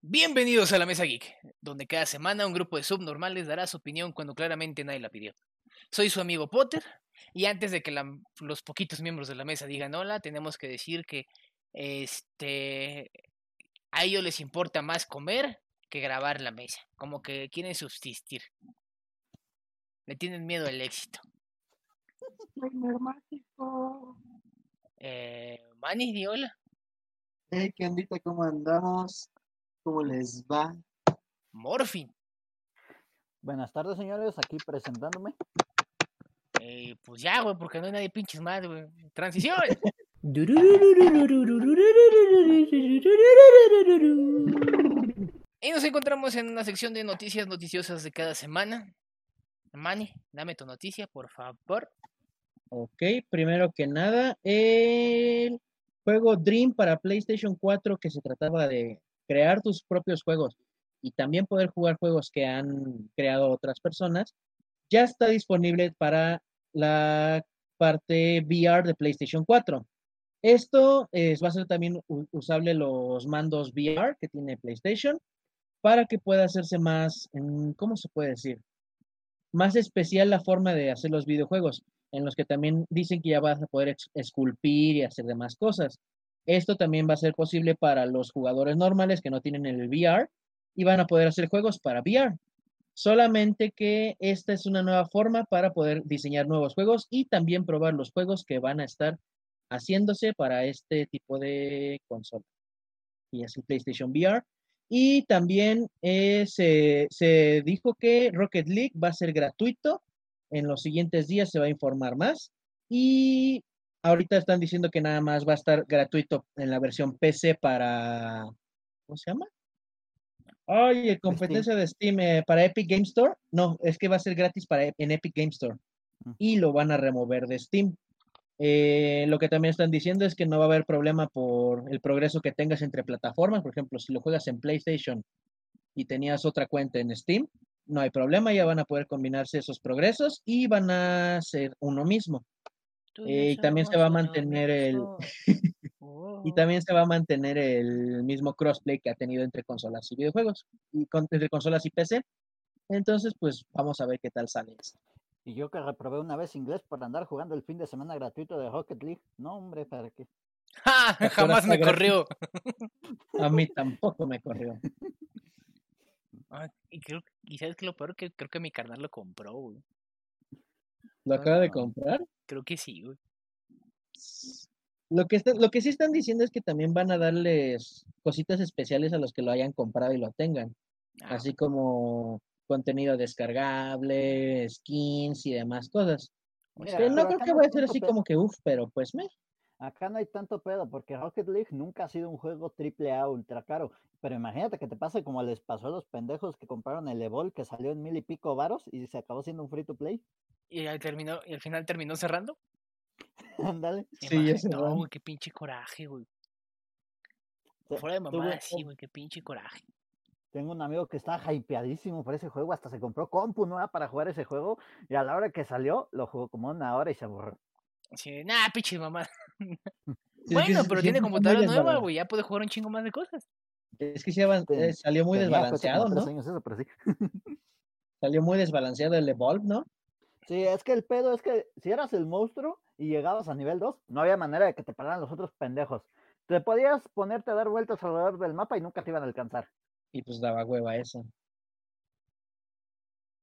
Bienvenidos a la Mesa Geek, donde cada semana un grupo de subnormales dará su opinión cuando claramente nadie la pidió. Soy su amigo Potter, y antes de que la- los poquitos miembros de la mesa digan hola, tenemos que decir que este a ellos les importa más comer que grabar la mesa, como que quieren subsistir. Le tienen miedo al éxito. Mágico. Eh, Manny, di hola. Hey, ¿qué ondita? ¿Cómo andamos? ¿Cómo les va? Morphin. Buenas tardes, señores, aquí presentándome. Eh, pues ya, güey, porque no hay nadie pinches más, güey. Transición. Y nos encontramos en una sección de noticias noticiosas de cada semana. Manny, dame tu noticia, por favor. Ok, primero que nada, el juego Dream para PlayStation 4 que se trataba de crear tus propios juegos y también poder jugar juegos que han creado otras personas, ya está disponible para la parte VR de PlayStation 4. Esto es, va a ser también usable los mandos VR que tiene PlayStation para que pueda hacerse más, mm, ¿cómo se puede decir? Más especial la forma de hacer los videojuegos en los que también dicen que ya vas a poder esculpir y hacer demás cosas. Esto también va a ser posible para los jugadores normales que no tienen el VR y van a poder hacer juegos para VR. Solamente que esta es una nueva forma para poder diseñar nuevos juegos y también probar los juegos que van a estar haciéndose para este tipo de consola. Y es el PlayStation VR. Y también eh, se, se dijo que Rocket League va a ser gratuito en los siguientes días se va a informar más. Y ahorita están diciendo que nada más va a estar gratuito en la versión PC para. ¿Cómo se llama? Ay, el competencia de Steam eh, para Epic Game Store. No, es que va a ser gratis para, e- en Epic Game Store. Mm. Y lo van a remover de Steam. Eh, lo que también están diciendo es que no va a haber problema por el progreso que tengas entre plataformas. Por ejemplo, si lo juegas en PlayStation y tenías otra cuenta en Steam, no hay problema, ya van a poder combinarse esos progresos y van a ser uno mismo. Eh, y también se va a mantener el- Y también se va a mantener el mismo crossplay que ha tenido entre consolas y videojuegos, y con- entre consolas y PC. Entonces, pues vamos a ver qué tal sale esto. Y yo que reprobé una vez inglés por andar jugando el fin de semana gratuito de Rocket League. No, hombre, ¿para qué? ¡Ja! Jamás me corrió. A mí tampoco me corrió. Ah, y, creo, y sabes que lo peor que creo que mi carnal lo compró, güey. ¿Lo acaba de comprar? Creo que sí, güey. Lo que, está- lo que sí están diciendo es que también van a darles cositas especiales a los que lo hayan comprado y lo tengan. Ah, así como contenido descargable, skins y demás cosas. Mira, Que no creo que vaya a ser así como que uff, pero pues me. Acá no hay tanto pedo porque Rocket League nunca ha sido un juego triple A ultra caro. Pero imagínate que te pase como les pasó a los pendejos que compraron el Evol que salió en mil y pico varos y se acabó siendo un free to play. Y, al terminó, y al final terminó cerrando. Ándale. Sí. No, güey, qué pinche coraje, güey. Fuera de tuve mamá, sí, güey, qué pinche coraje. Tengo un amigo que está hypeadísimo por ese juego, hasta se compró compu nueva para jugar ese juego y a la hora que salió lo jugó como una hora y se aburrió. Así, nah, pinche mamá. Sí, es que bueno, pero tiene computadora nueva, güey. Ya puede jugar un chingo más de cosas. Es que sí Ten- eh, salió muy como desbalanceado, ¿no? años eso, pero sí. Salió muy desbalanceado el Evolve, ¿no? Sí, es que el pedo es que si eras el monstruo y llegabas a nivel 2, no había manera de que te pararan los otros pendejos. Te podías ponerte a dar vueltas alrededor del mapa y nunca te iban a alcanzar. Y pues daba hueva eso.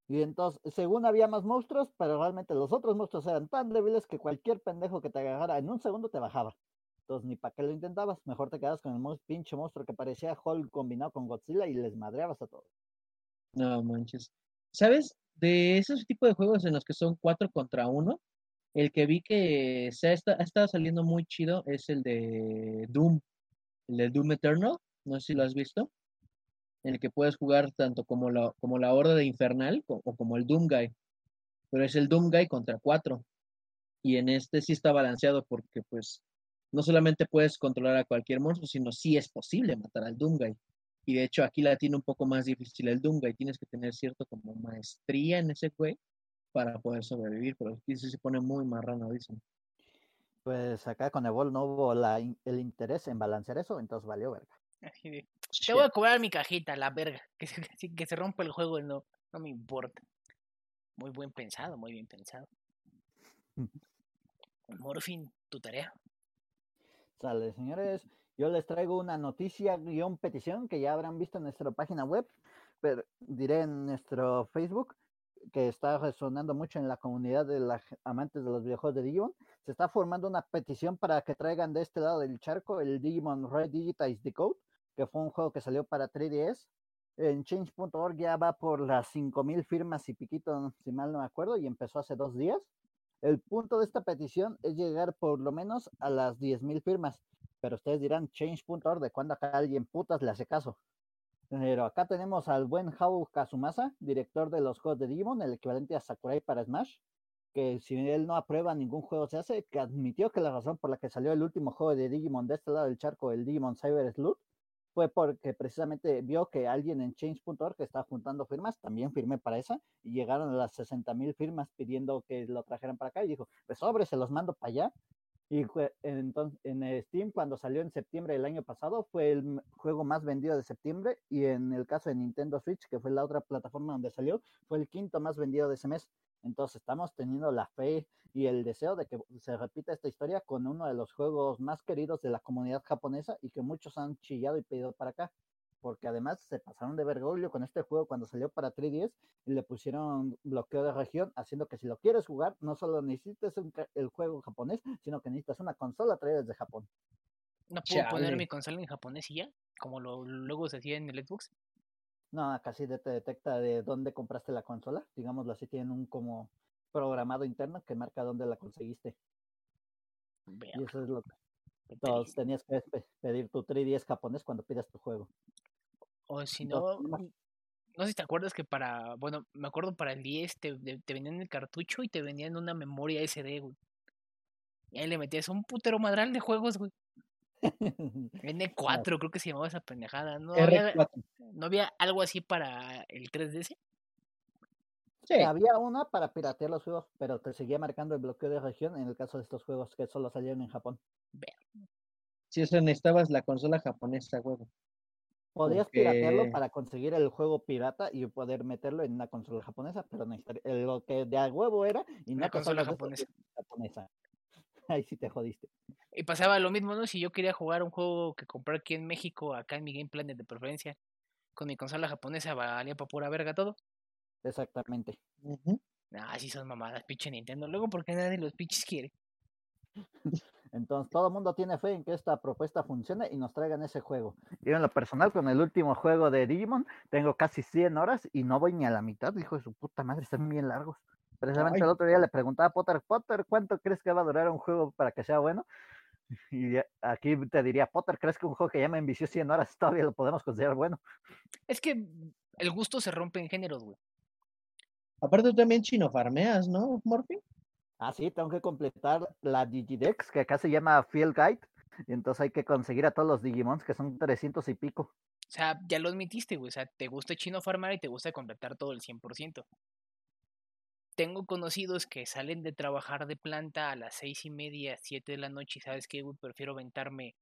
Y entonces, según había más monstruos, pero realmente los otros monstruos eran tan débiles que cualquier pendejo que te agarrara en un segundo te bajaba. Entonces, ni para qué lo intentabas, mejor te quedas con el pinche monstruo que parecía Hulk combinado con Godzilla y les madreabas a todos. No manches. ¿Sabes? De esos tipos de juegos en los que son cuatro contra uno, el que vi que se ha, ha estado saliendo muy chido es el de Doom, el de Doom Eternal, no sé si lo has visto, en el que puedes jugar tanto como la, como la Horda de Infernal o como el Doom Guy, pero es el Doom Guy contra cuatro. Y en este sí está balanceado porque pues no solamente puedes controlar a cualquier monstruo, sino sí es posible matar al Doom Guy. Y de hecho aquí la tiene un poco más difícil el Doom Guy, tienes que tener cierto como maestría en ese güey para poder sobrevivir, pero aquí sí se pone muy marrano, dicen. Pues acá con Evol no hubo la el interés en balancear eso, entonces valió verga. Así de, te voy a cobrar mi cajita, la verga. Que se, así que se rompa el juego, no, no me importa. Muy buen pensado, muy bien pensado. Morfin, tu tarea. Sale, señores. Yo les traigo una noticia guion petición que ya habrán visto en nuestra página web, pero diré en nuestro Facebook, que está resonando mucho en la comunidad de los amantes de los videojuegos de Digimon. Se está formando una petición para que traigan de este lado del charco el Digimon Red Digitize Decode, que fue un juego que salió para 3DS. En change.org ya va por las 5000 firmas y piquito, si mal no me acuerdo, y empezó hace dos días. El punto de esta petición es llegar por lo menos a las 10.000 firmas. Pero ustedes dirán, change.org, ¿de cuándo acá alguien putas le hace caso? Pero acá tenemos al buen Hau Kazumasa, director de los juegos de Digimon, el equivalente a Sakurai para Smash, que si él no aprueba ningún juego se hace, que admitió que la razón por la que salió el último juego de Digimon de este lado del charco, el Digimon Cyber Sleuth, fue porque precisamente vio que alguien en change.org estaba juntando firmas, también firmé para esa, y llegaron a las 60 mil firmas pidiendo que lo trajeran para acá, y dijo, pues sobre, se los mando para allá. Y en Steam, cuando salió en septiembre del año pasado, fue el juego más vendido de septiembre, y en el caso de Nintendo Switch, que fue la otra plataforma donde salió, fue el quinto más vendido de ese mes. Entonces estamos teniendo la fe y el deseo de que se repita esta historia con uno de los juegos más queridos de la comunidad japonesa y que muchos han chillado y pedido para acá. Porque además se pasaron de vergolio con este juego cuando salió para 3DS y le pusieron bloqueo de región, haciendo que si lo quieres jugar, no solo necesites el juego japonés, sino que necesitas una consola traída desde Japón. ¿No puedo poner mi consola en japonés y ya? Como lo, luego se hacía en el Xbox. No, casi te detecta de dónde compraste la consola. Digámoslo así, tienen un como programado interno que marca dónde la conseguiste. Y eso es lo que todos tenías que pedir tu 3DS japonés cuando pidas tu juego. O si no, no sé si te acuerdas que para, bueno, me acuerdo para el 10 te, te vendían el cartucho y te vendían una memoria SD, güey. Y ahí le metías un putero madral de juegos, güey. N4, creo que se llamaba esa pendejada. ¿No había, ¿No había algo así para el 3DS? Sí. Había una para piratear los juegos, pero te seguía marcando el bloqueo de región en el caso de estos juegos que solo salieron en Japón. Si eso necesitabas la consola japonesa, juego. Podías piratearlo para conseguir el juego pirata y poder meterlo en una consola japonesa, pero lo que de a huevo era y una consola japonesa. japonesa. Ahí sí te jodiste. Y pasaba lo mismo, ¿no? Si yo quería jugar un juego que comprar aquí en México, acá en mi Game Planet de preferencia, con mi consola japonesa valía para pura verga todo. Exactamente. Ah, sí son mamadas, pinche Nintendo. Luego, ¿por qué nadie los pinches quiere? Entonces, todo el mundo tiene fe en que esta propuesta funcione y nos traigan ese juego. Yo, en lo personal, con el último juego de Digimon, tengo casi 100 horas y no voy ni a la mitad. Hijo de su puta madre, están bien largos. Precisamente el otro día le preguntaba a Potter, Potter, ¿cuánto crees que va a durar un juego para que sea bueno? Y aquí te diría, Potter, ¿crees que un juego que ya me envició 100 horas todavía lo podemos considerar bueno? Es que el gusto se rompe en géneros, güey. Aparte tú también chino farmeas, ¿no, Morphy? Ah, sí, tengo que completar la Digidex, que acá se llama Field Guide, y entonces hay que conseguir a todos los Digimons, que son 300 y pico. O sea, ya lo admitiste, güey, o sea, te gusta chino farmar y te gusta completar todo el 100% tengo conocidos que salen de trabajar de planta a las seis y media, siete de la noche y sabes qué, prefiero aventarme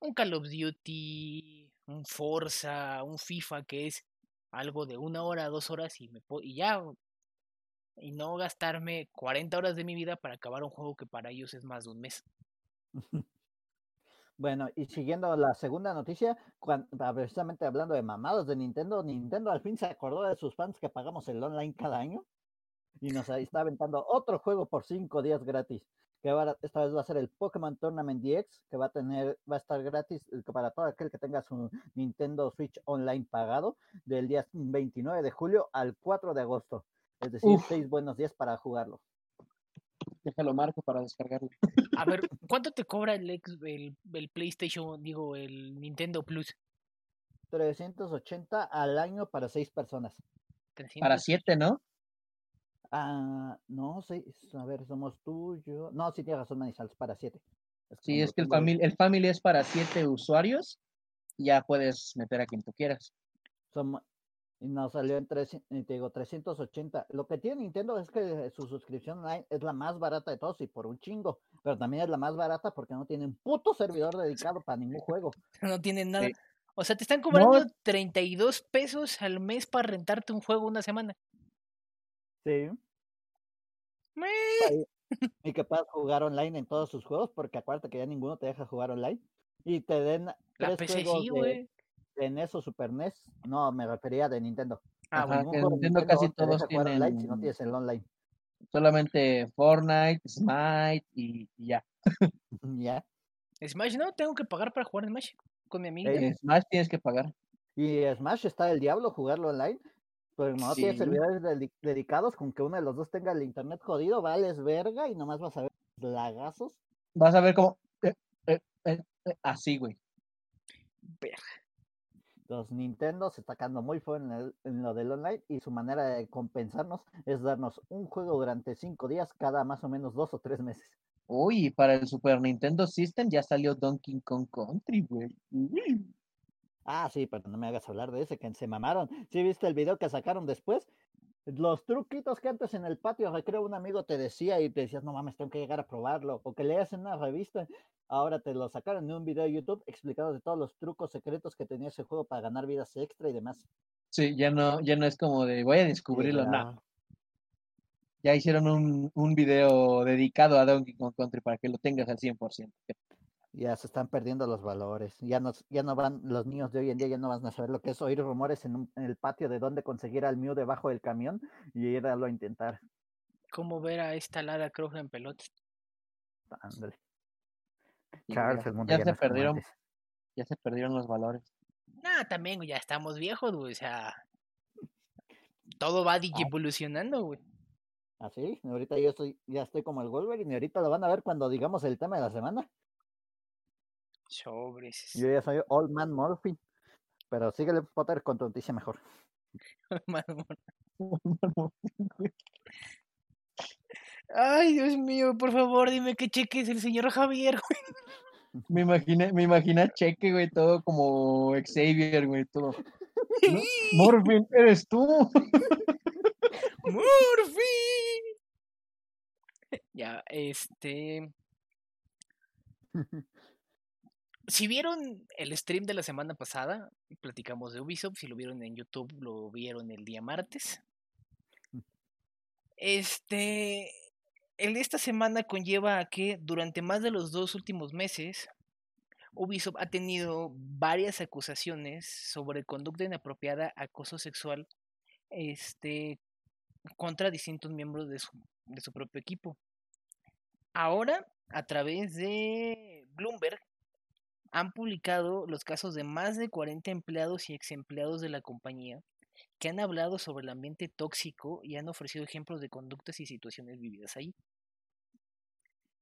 un Call of Duty, un Forza, un FIFA que es algo de una hora, dos horas y me y ya y no gastarme 40 horas de mi vida para acabar un juego que para ellos es más de un mes. Bueno, y siguiendo la segunda noticia, cuando, precisamente hablando de mamados de Nintendo, Nintendo al fin se acordó de sus fans que pagamos el online cada año y nos está aventando otro juego por cinco días gratis. Que esta vez va a ser el Pokémon Tournament DX, que va a tener, va a estar gratis eh, para todo aquel que tenga su Nintendo Switch Online pagado, del día 29 de julio al 4 de agosto. Es decir, seis buenos días para jugarlo. Déjalo marco para descargarlo. A ver, ¿cuánto te cobra el, el, el PlayStation, digo, el Nintendo Plus? 380 al año para seis personas. Para siete, ¿no? Ah, no, sé, a ver, somos tú, yo. No, sí tienes razón, Manizales, para siete. sí, es que el family, el family es para siete usuarios. Ya puedes meter a quien tú quieras. y nos salió en tres, te digo, 380. Lo que tiene Nintendo es que su suscripción online es la más barata de todos y por un chingo. Pero también es la más barata porque no tiene un puto servidor dedicado para ningún juego. No tienen nada. O sea, te están cobrando 32 pesos al mes para rentarte un juego una semana. Sí. Y que puedas jugar online en todos sus juegos, porque acuérdate que ya ninguno te deja jugar online. Y te den La tres PC juegos sí, de, NES o Super NES. No, me refería de Nintendo. Ah, bueno. que Nintendo Nintendo casi todos jugar online si no tienen- tienes el online. Solamente Fortnite, Smite y, y ya. ya. Smash, no, tengo que pagar para jugar Smash con mi amiga. En Smash tienes que pagar. Y Smash está el diablo jugarlo online. Pero no tienes Sí. servidores dedi- dedicados con que uno de los dos tenga el internet jodido, vales verga y nomás vas a ver lagazos. Vas a ver como eh, eh, eh, así, güey. Los Nintendo se está quedando muy fuerte en, el- en lo del online y su manera de compensarnos es darnos un juego durante cinco días cada más o menos dos o tres meses. Uy, para el Super Nintendo System ya salió Donkey Kong Country, güey. Uy. Ah, sí, pero no me hagas hablar de ese que se mamaron. ¿Sí viste el video que sacaron después? Los truquitos que antes en el patio recreo un amigo te decía y te decías, no mames, tengo que llegar a probarlo. O que leas en una revista. Ahora te lo sacaron en un video de YouTube explicado de todos los trucos secretos que tenía ese juego para ganar vidas extra y demás. Sí, ya no, ya no es como de voy a descubrirlo, ya, no. Ya hicieron un, un video dedicado a Donkey Kong Country para que lo tengas al 100%. Ya se están perdiendo los valores. Ya no, ya no van, los niños de hoy en día ya no van a saber lo que es oír rumores en, un- en el patio de dónde conseguir al Mew debajo del camión y ir a lo a intentar. ¿Cómo ver a esta Lara Croft en pelotas? Ándale. Y Charles, ya, el mundo ya ya se no perdieron, antes. ya se perdieron los valores. Nah, también, güey, ya estamos viejos, güey. O sea, todo va evolucionando, güey. Así, ¿Ah, ahorita yo estoy, ya estoy como el Wolverine y ahorita lo van a ver cuando digamos el tema de la semana. Sobres. Yo ya soy Old Man Murphy. Pero síguele Potter con tu noticia mejor. Ay, Dios mío, por favor, dime que cheques el señor Javier, güey. Me imaginé, me imaginé a Cheque, güey, todo como Xavier, güey, todo. ¿no? Morphin, eres tú. ¡Murphy! Ya, este. Si vieron el stream de la semana pasada, platicamos de Ubisoft. Si lo vieron en YouTube, lo vieron el día martes. Este. El de esta semana conlleva a que durante más de los dos últimos meses, Ubisoft ha tenido varias acusaciones sobre conducta inapropiada, acoso sexual, este, contra distintos miembros de su, de su propio equipo. Ahora, a través de Bloomberg, han publicado los casos de más de 40 empleados y ex empleados de la compañía que han hablado sobre el ambiente tóxico y han ofrecido ejemplos de conductas y situaciones vividas ahí.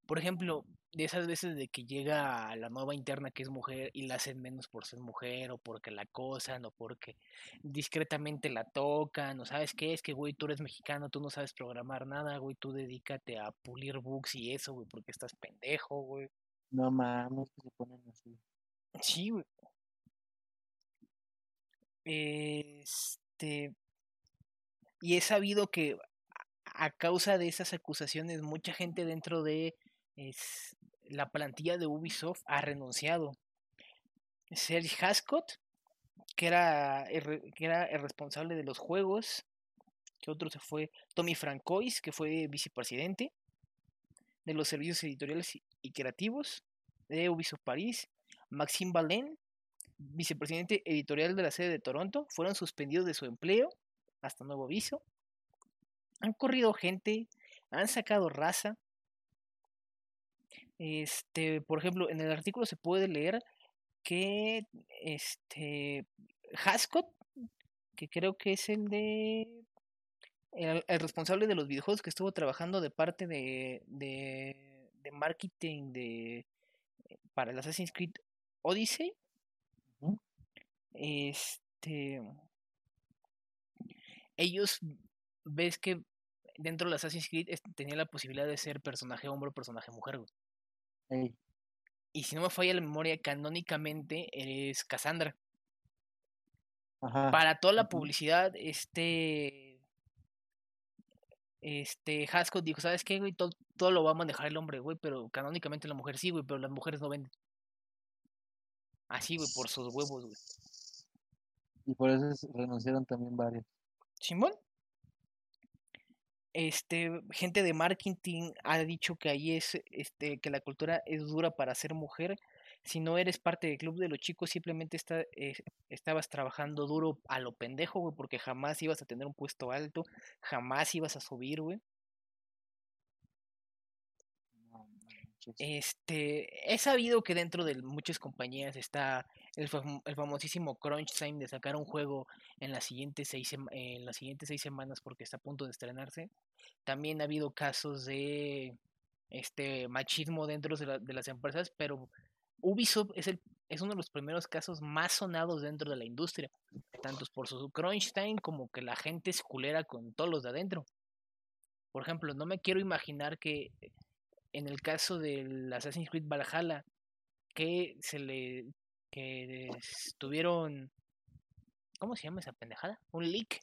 Por ejemplo, de esas veces de que llega la nueva interna que es mujer y la hacen menos por ser mujer o porque la acosan o porque discretamente la tocan o sabes qué es que güey tú eres mexicano tú no sabes programar nada güey tú dedícate a pulir bugs y eso güey porque estás pendejo güey No mames, que se ponen así. sí güey este y he sabido que a causa de esas acusaciones mucha gente dentro de es, la plantilla de Ubisoft ha renunciado Serge Hascott que era, que era el responsable de los juegos, que otro se fue Tommy Francois, que fue vicepresidente de los servicios editoriales y, creativos de Ubisoft París, Maxime Valen, vicepresidente editorial de la sede de Toronto, fueron suspendidos de su empleo hasta nuevo aviso. Han corrido gente, han sacado raza. Este, por ejemplo, en el artículo se puede leer que este Hascott, que creo que es el de el, el, responsable de los videojuegos que estuvo trabajando de parte de, de, de marketing de para el Assassin's Creed Odyssey. Uh -huh. Este ellos ves que dentro de Assassin's Creed tenía la posibilidad de ser personaje hombre o personaje mujer. Hey. Y si no me falla la memoria, canónicamente eres Cassandra. Ajá. Para toda la publicidad, este. Este. Hascott dijo: ¿Sabes qué, güey? Todo, todo, lo va a manejar el hombre, güey. Pero canónicamente la mujer sí, güey. Pero las mujeres no venden. Así, güey, por sus huevos, güey. Y por eso es- renunciaron también varios. Simón. Este, gente de marketing ha dicho que ahí es, este, que la cultura es dura para ser mujer. Si no eres parte del club de los chicos, simplemente está, eh, estabas trabajando duro a lo pendejo, güey, porque jamás ibas a tener un puesto alto, jamás ibas a subir, güey. Este, he sabido que dentro de muchas compañías está el, fam- el famosísimo crunch time de sacar un juego en las siguientes seis en las siguientes seis semanas porque está a punto de estrenarse. También ha habido casos de este machismo dentro de, la- de las empresas, pero Ubisoft es uno de los primeros casos más sonados dentro de la industria, tanto por su crunch como que la gente es culera con todos los de adentro. Por ejemplo, no me quiero imaginar que en el caso del Assassin's Creed Valhalla, que se le que tuvieron ¿cómo se llama esa pendejada? Un leak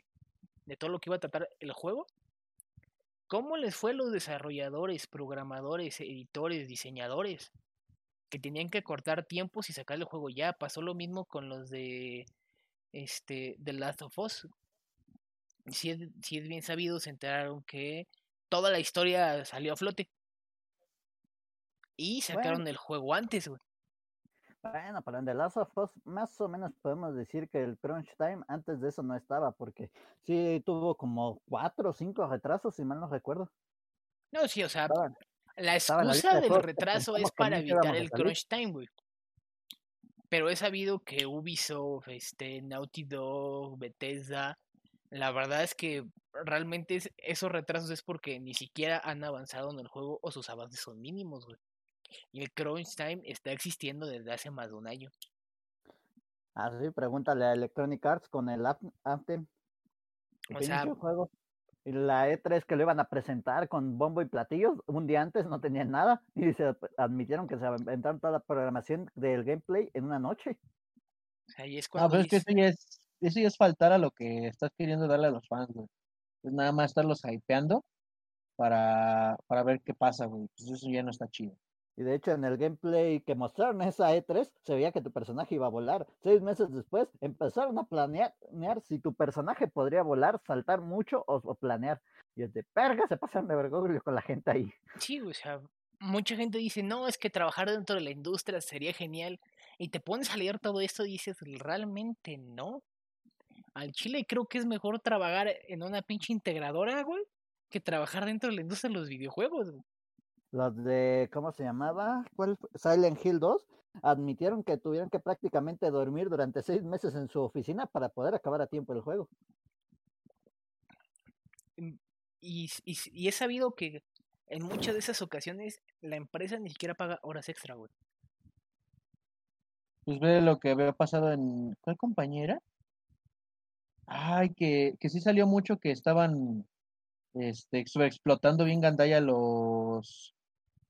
de todo lo que iba a tratar el juego. ¿Cómo les fue a los desarrolladores, programadores, editores, diseñadores? Que tenían que cortar tiempos y sacar el juego ya. Pasó lo mismo con los de este The Last of Us. Si es, si es bien sabido, se enteraron que toda la historia salió a flote. Y sacaron Bueno. el juego antes, güey. Bueno, pero en The Last of Us más o menos podemos decir que el crunch time antes de eso no estaba, porque sí tuvo como cuatro o cinco retrasos, si mal no recuerdo. No, sí, o sea, la excusa de del retraso es para evitar el crunch time, güey. Pero he sabido que Ubisoft, este, Naughty Dog, Bethesda, la verdad es que realmente es- esos retrasos es porque ni siquiera han avanzado en el juego o sus avances son mínimos, güey. Y el crunch time está existiendo desde hace más de un año. Ah, sí, pregúntale a Electronic Arts con el Ant- Anthem. O sea, juego. Y la E3 que lo iban a presentar con bombo y platillos, un día antes no tenían nada y se admitieron que se aventaron toda la programación del gameplay en una noche. y es No, cuando pero es que eso ya es, eso ya es faltar a lo que estás queriendo darle a los fans, güey. Es nada más estarlos hypeando para, para ver qué pasa, güey. Pues eso ya no está chido. Y de hecho en el gameplay que mostraron esa E3 se veía que tu personaje iba a volar. Seis meses después empezaron a planear si tu personaje podría volar, saltar mucho o, planear. Y es de perga, se pasan de vergüenza con la gente ahí. Sí, o sea, mucha gente dice, no, es que trabajar dentro de la industria sería genial. Y te pones a leer todo esto y dices, realmente no. Al Chile creo que es mejor trabajar en una pinche integradora, güey, que trabajar dentro de la industria de los videojuegos. güey. Los de, ¿cómo se llamaba? ¿Cuál fue? Silent Hill 2 admitieron que tuvieron que prácticamente dormir durante seis meses en su oficina para poder acabar a tiempo el juego. Mm, Y, y, y he sabido que en muchas de esas ocasiones la empresa ni siquiera paga horas extra, güey. Pues ve lo que había pasado en. ¿Cuál compañera? Ay, que, que sí salió mucho que estaban este, explotando bien gandalla a los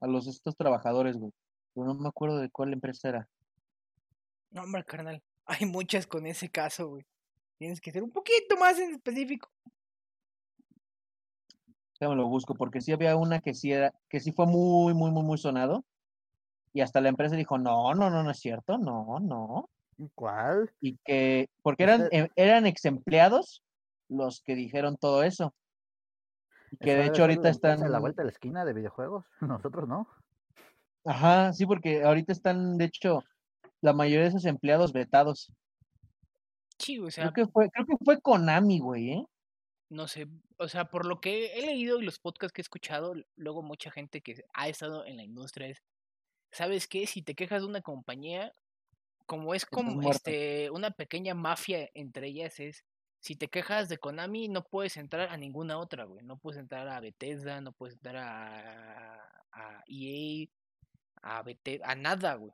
a los estos trabajadores, güey. Pero no me acuerdo de cuál empresa era. No, hombre, carnal. Hay muchas con ese caso, güey. Tienes que ser un poquito más en específico. Déjame lo busco, porque sí había una que sí era, que sí fue muy, muy, muy, muy sonado. Y hasta la empresa dijo, no, no, no, no es cierto, no, no. ¿Cuál? Y que, porque eran, Usted- em- eran ex empleados los que dijeron todo eso. Que de hecho ahorita están, de la vuelta de la esquina de videojuegos. Nosotros no. ajá, sí, porque ahorita están, de hecho, la mayoría de esos empleados vetados. Sí, o sea, Creo que fue, creo que fue Konami, güey, ¿eh? no sé, o sea, por lo que he leído y los podcasts que he escuchado, luego mucha gente que ha estado en la industria es, ¿sabes qué? Si te quejas de una compañía, como es como este una pequeña mafia entre ellas es, si te quejas de Konami no puedes entrar a ninguna otra, güey, no puedes entrar a Bethesda, no puedes entrar a, a EA, a Bethesda, a nada, güey.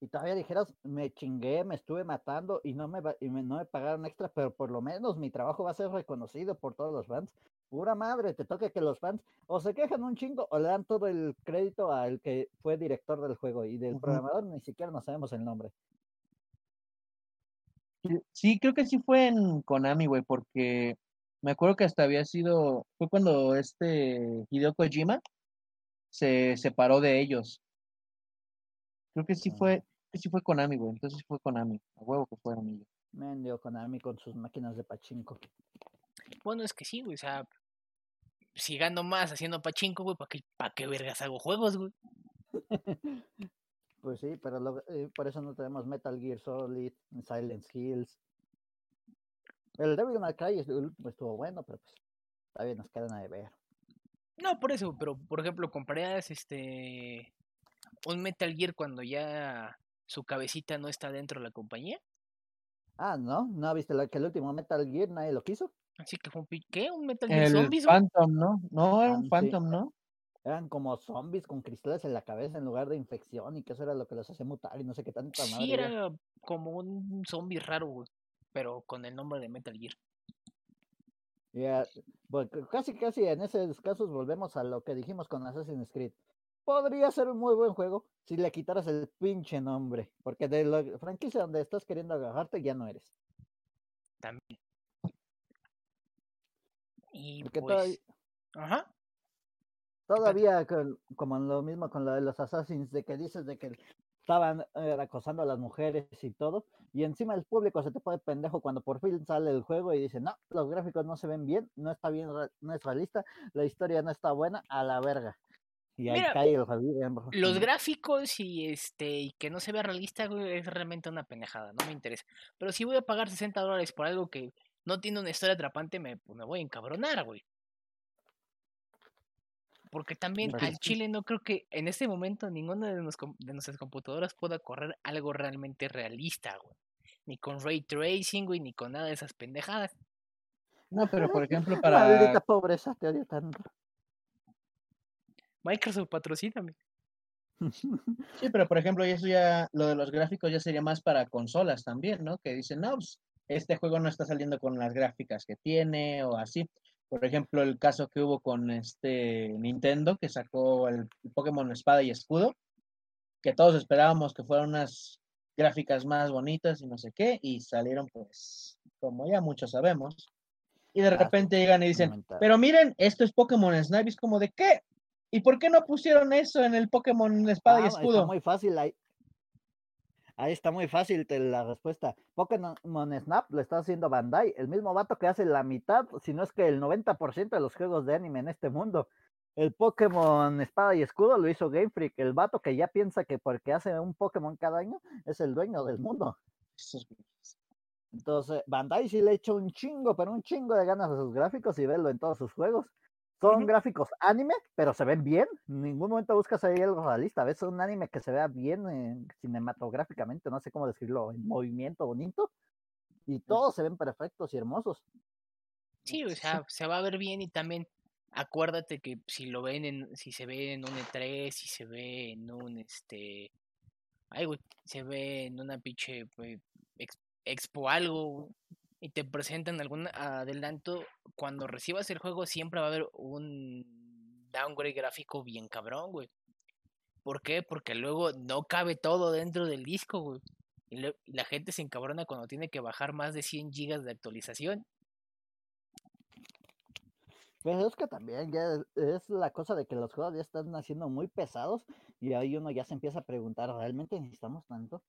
Y todavía dijeras, me chingué, me estuve matando y no me, y me- no me pagaron extra, pero por lo menos mi trabajo va a ser reconocido por todos los fans. Pura madre, te toca que los fans o se quejan un chingo o le dan todo el crédito al que fue director del juego y del programador ni siquiera no sabemos el nombre. Sí, creo que sí fue en Konami, güey, porque me acuerdo que hasta había sido, fue cuando este Hideo Kojima se separó de ellos. Creo que sí Ah. fue, Sí fue Konami, güey. Entonces sí fue Konami. A huevo que fueron ellos. Mendio Konami con sus máquinas de pachinko. Bueno, es que sí, güey. O sea, si gano más haciendo pachinko, güey, ¿para qué, pa qué vergas hago juegos, güey? Pues sí, pero lo- eh, por eso no tenemos Metal Gear Solid, Silent Hills. El Devil May Cry estuvo bueno, pero pues todavía nos quedan a ver. No, por eso, pero por ejemplo, comprarías este un Metal Gear cuando ya su cabecita no está dentro de la compañía. Ah, ¿no? ¿No viste lo- que el último Metal Gear nadie lo quiso? Así que fue un ¿qué? ¿Un Metal Gear El Zombies? Phantom, ¿no? No, era Ah, un sí. Phantom, ¿no? Eran como zombies con cristales en la cabeza en lugar de infección y que eso era lo que los hacía mutar y no sé qué tanta madre. Sí, era. como un zombie raro, güey. Pero con el nombre de Metal Gear. Ya, pues, c- casi casi en esos casos volvemos a lo que dijimos con Assassin's Creed. Podría ser un muy buen juego si le quitaras el pinche nombre, porque de la franquicia donde estás queriendo agarrarte ya no eres. También. Y Porque pues. todavía, Ajá. Todavía con- como lo mismo con lo de los Assassins, de que dices de que estaban eh, acosando a las mujeres y todo, y encima el público se te pone pendejo cuando por fin sale el juego y dice, no, los gráficos no se ven bien, no está bien, no es realista, la historia no está buena, a la verga. Y ahí Mira, cae el juego. Los gráficos y este y que no se vea realista, es realmente una pendejada, no me interesa. Pero si voy a pagar 60 dólares por algo que no tiene una historia atrapante, me, pues, me voy a encabronar, güey. Porque también al chile no creo que en este momento ninguna de, nos- de nuestras computadoras pueda correr algo realmente realista, güey. Ni con ray tracing, güey, ni con nada de esas pendejadas. No, pero por ejemplo, Maldita para. pobreza, te odio tanto. Microsoft patrocíname. Sí, pero por ejemplo, y eso ya, lo de los gráficos ya sería más para consolas también, ¿no? Que dicen, no, pues, este juego no está saliendo con las gráficas que tiene o así. Por ejemplo, el caso que hubo con este Nintendo, que sacó el Pokémon Espada y Escudo, que todos esperábamos que fueran unas gráficas más bonitas y no sé qué, y salieron pues, como ya muchos sabemos. Y de Ah, repente llegan y dicen, pero miren, esto es Pokémon Snap, es como de qué? ¿Y por qué no pusieron eso en el Pokémon Espada y Ah, Está Escudo? muy fácil ahí. Ahí está muy fácil la respuesta. Pokémon Snap lo está haciendo Bandai, el mismo vato que hace la mitad, si no es que el 90% de los juegos de anime en este mundo. El Pokémon Espada y Escudo lo hizo Game Freak, el vato que ya piensa que porque hace un Pokémon cada año es el dueño del mundo. Entonces, Bandai sí le echa un chingo, pero un chingo de ganas a sus gráficos y verlo en todos sus juegos. Son gráficos anime, pero se ven bien. En ningún momento buscas ahí algo realista. Ves un anime que se vea bien eh, cinematográficamente, no sé cómo decirlo, en movimiento bonito. Y todos se ven perfectos y hermosos. Sí, o sea, se va a ver bien y también acuérdate que si lo ven en, si se ve en un E3, si se ve en un este, ay güey, se ve en una pinche ex- expo algo y te presentan algún adelanto, cuando recibas el juego siempre va a haber un downgrade gráfico bien cabrón, güey. ¿Por qué? Porque luego no cabe todo dentro del disco, güey. Y la gente se encabrona cuando tiene que bajar más de 100 gigas de actualización. Pero es que también ya es la cosa de que los juegos ya están haciendo muy pesados y ahí uno ya se empieza a preguntar, ¿realmente necesitamos tanto?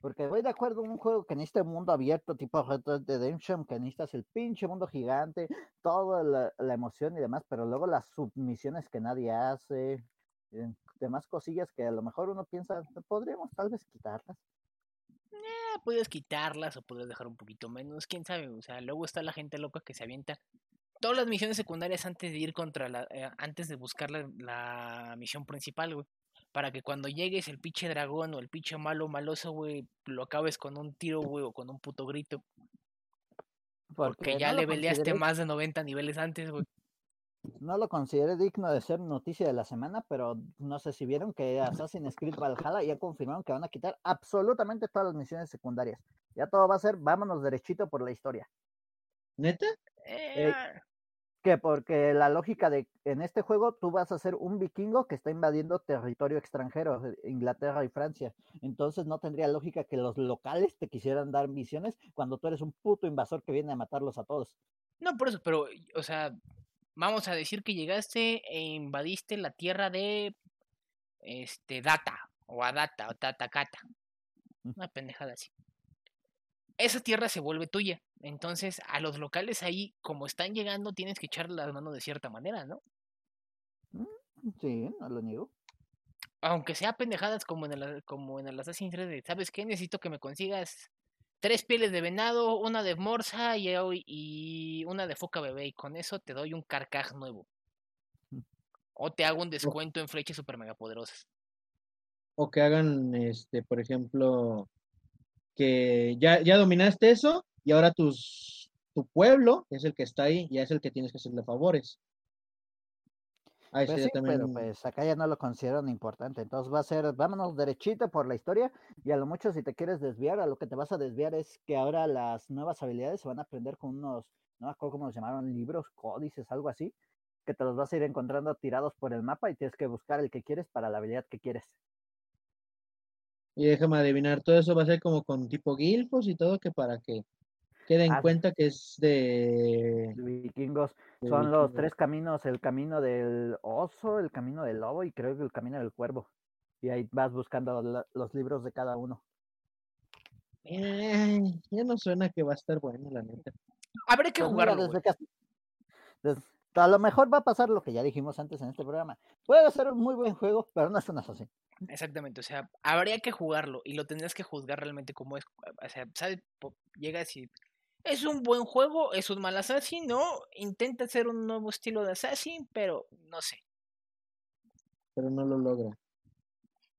Porque voy de acuerdo un juego que necesita un mundo abierto, tipo Red Dead Redemption, que necesitas el pinche mundo gigante, toda la, emoción y demás, pero luego las submisiones que nadie hace, eh, demás cosillas que a lo mejor uno piensa, podríamos tal vez quitarlas. Ah, puedes quitarlas o puedes dejar un poquito menos, quién sabe, o sea, luego está la gente loca que se avienta todas las misiones secundarias antes de ir contra la, eh, antes de buscar la, la misión principal, güey, para que cuando llegues el pinche dragón o el pinche malo maloso, güey, lo acabes con un tiro, güey, o con un puto grito, porque ya no le peleaste más de 90 niveles antes, güey. No lo consideré digno de ser noticia de la semana, pero no sé si vieron que Assassin's Creed Valhalla ya confirmaron que van a quitar absolutamente todas las misiones secundarias. Ya todo va a ser, vámonos derechito por la historia. ¿Neta? Eh, Que porque la lógica de en este juego tú vas a ser un vikingo que está invadiendo territorio extranjero, eh, Inglaterra y Francia. Entonces no tendría lógica que los locales te quisieran dar misiones cuando tú eres un puto invasor que viene a matarlos a todos. No, por eso, pero, o sea, vamos a decir que llegaste e invadiste la tierra de, este, Data, o Adata o Tatakata. Una pendejada así. Esa tierra se vuelve tuya. Entonces, a los locales ahí, como están llegando, tienes que echarle las manos de cierta manera, ¿no? Sí, no lo niego. Aunque sea pendejadas como en el, como en el Assassin's Creed, ¿sabes qué? Necesito que me consigas tres pieles de venado, una de morsa y, y una de foca bebé. Y con eso te doy un carcaj nuevo. Mm. O te hago un descuento en flechas super mega poderosas. O que hagan, este, por ejemplo, que ya, ya dominaste eso y ahora tus, tu pueblo es el que está ahí, ya es el que tienes que hacerle favores. Ahí Pues sería sí, también. pero pues acá ya no lo consideran importante. Entonces va a ser, vámonos derechito por la historia y a lo mucho si te quieres desviar, a lo que te vas a desviar es que ahora las nuevas habilidades se van a aprender con unos, no me acuerdo cómo los llamaron, libros, códices, algo así, que te los vas a ir encontrando tirados por el mapa y tienes que buscar el que quieres para la habilidad que quieres. Y déjame adivinar, todo eso va a ser como con tipo guilfos y todo, que para que quede en Ah, cuenta que es de, Vikingos de son los tres caminos, el camino del oso, el camino del lobo y creo que el camino del cuervo. Y ahí vas buscando la- los libros de cada uno. Ya no suena que va a estar bueno, la neta. Habrá que Pues jugarlo. a lo mejor va a pasar lo que ya dijimos antes en este programa. Puede ser un muy buen juego, pero no es un así. Exactamente, o sea, habría que jugarlo y lo tendrías que juzgar realmente como es. O sea, ¿sabes? Llegas y. ¿Es un buen juego? ¿Es un mal Assassin? No, intenta hacer un nuevo estilo de Assassin, pero no sé. Pero no lo logra.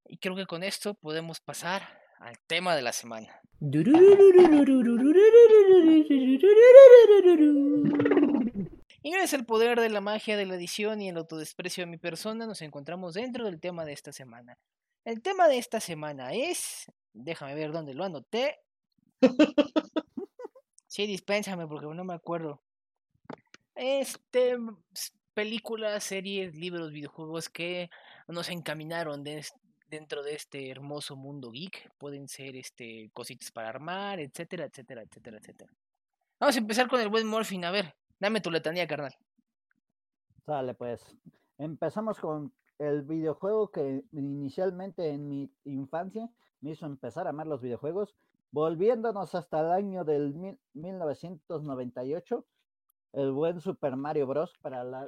Y creo que con esto podemos pasar al tema de la semana. Y gracias al poder de la magia de la edición y el autodesprecio de mi persona, nos encontramos dentro del tema de esta semana. El tema de esta semana es. Déjame ver dónde lo anoté. Sí, dispénsame porque no me acuerdo. Este. Películas, series, libros, videojuegos que nos encaminaron dentro de este hermoso mundo geek. Pueden ser este cositas para armar, etcétera, etcétera, etcétera, etcétera. Vamos a empezar con el buen Morphin. A ver, dame tu letanía, carnal. Sale, pues. Empezamos con el videojuego que inicialmente en mi infancia me hizo empezar a amar los videojuegos, volviéndonos hasta el año del mil- 1998, el buen Super Mario Bros. para la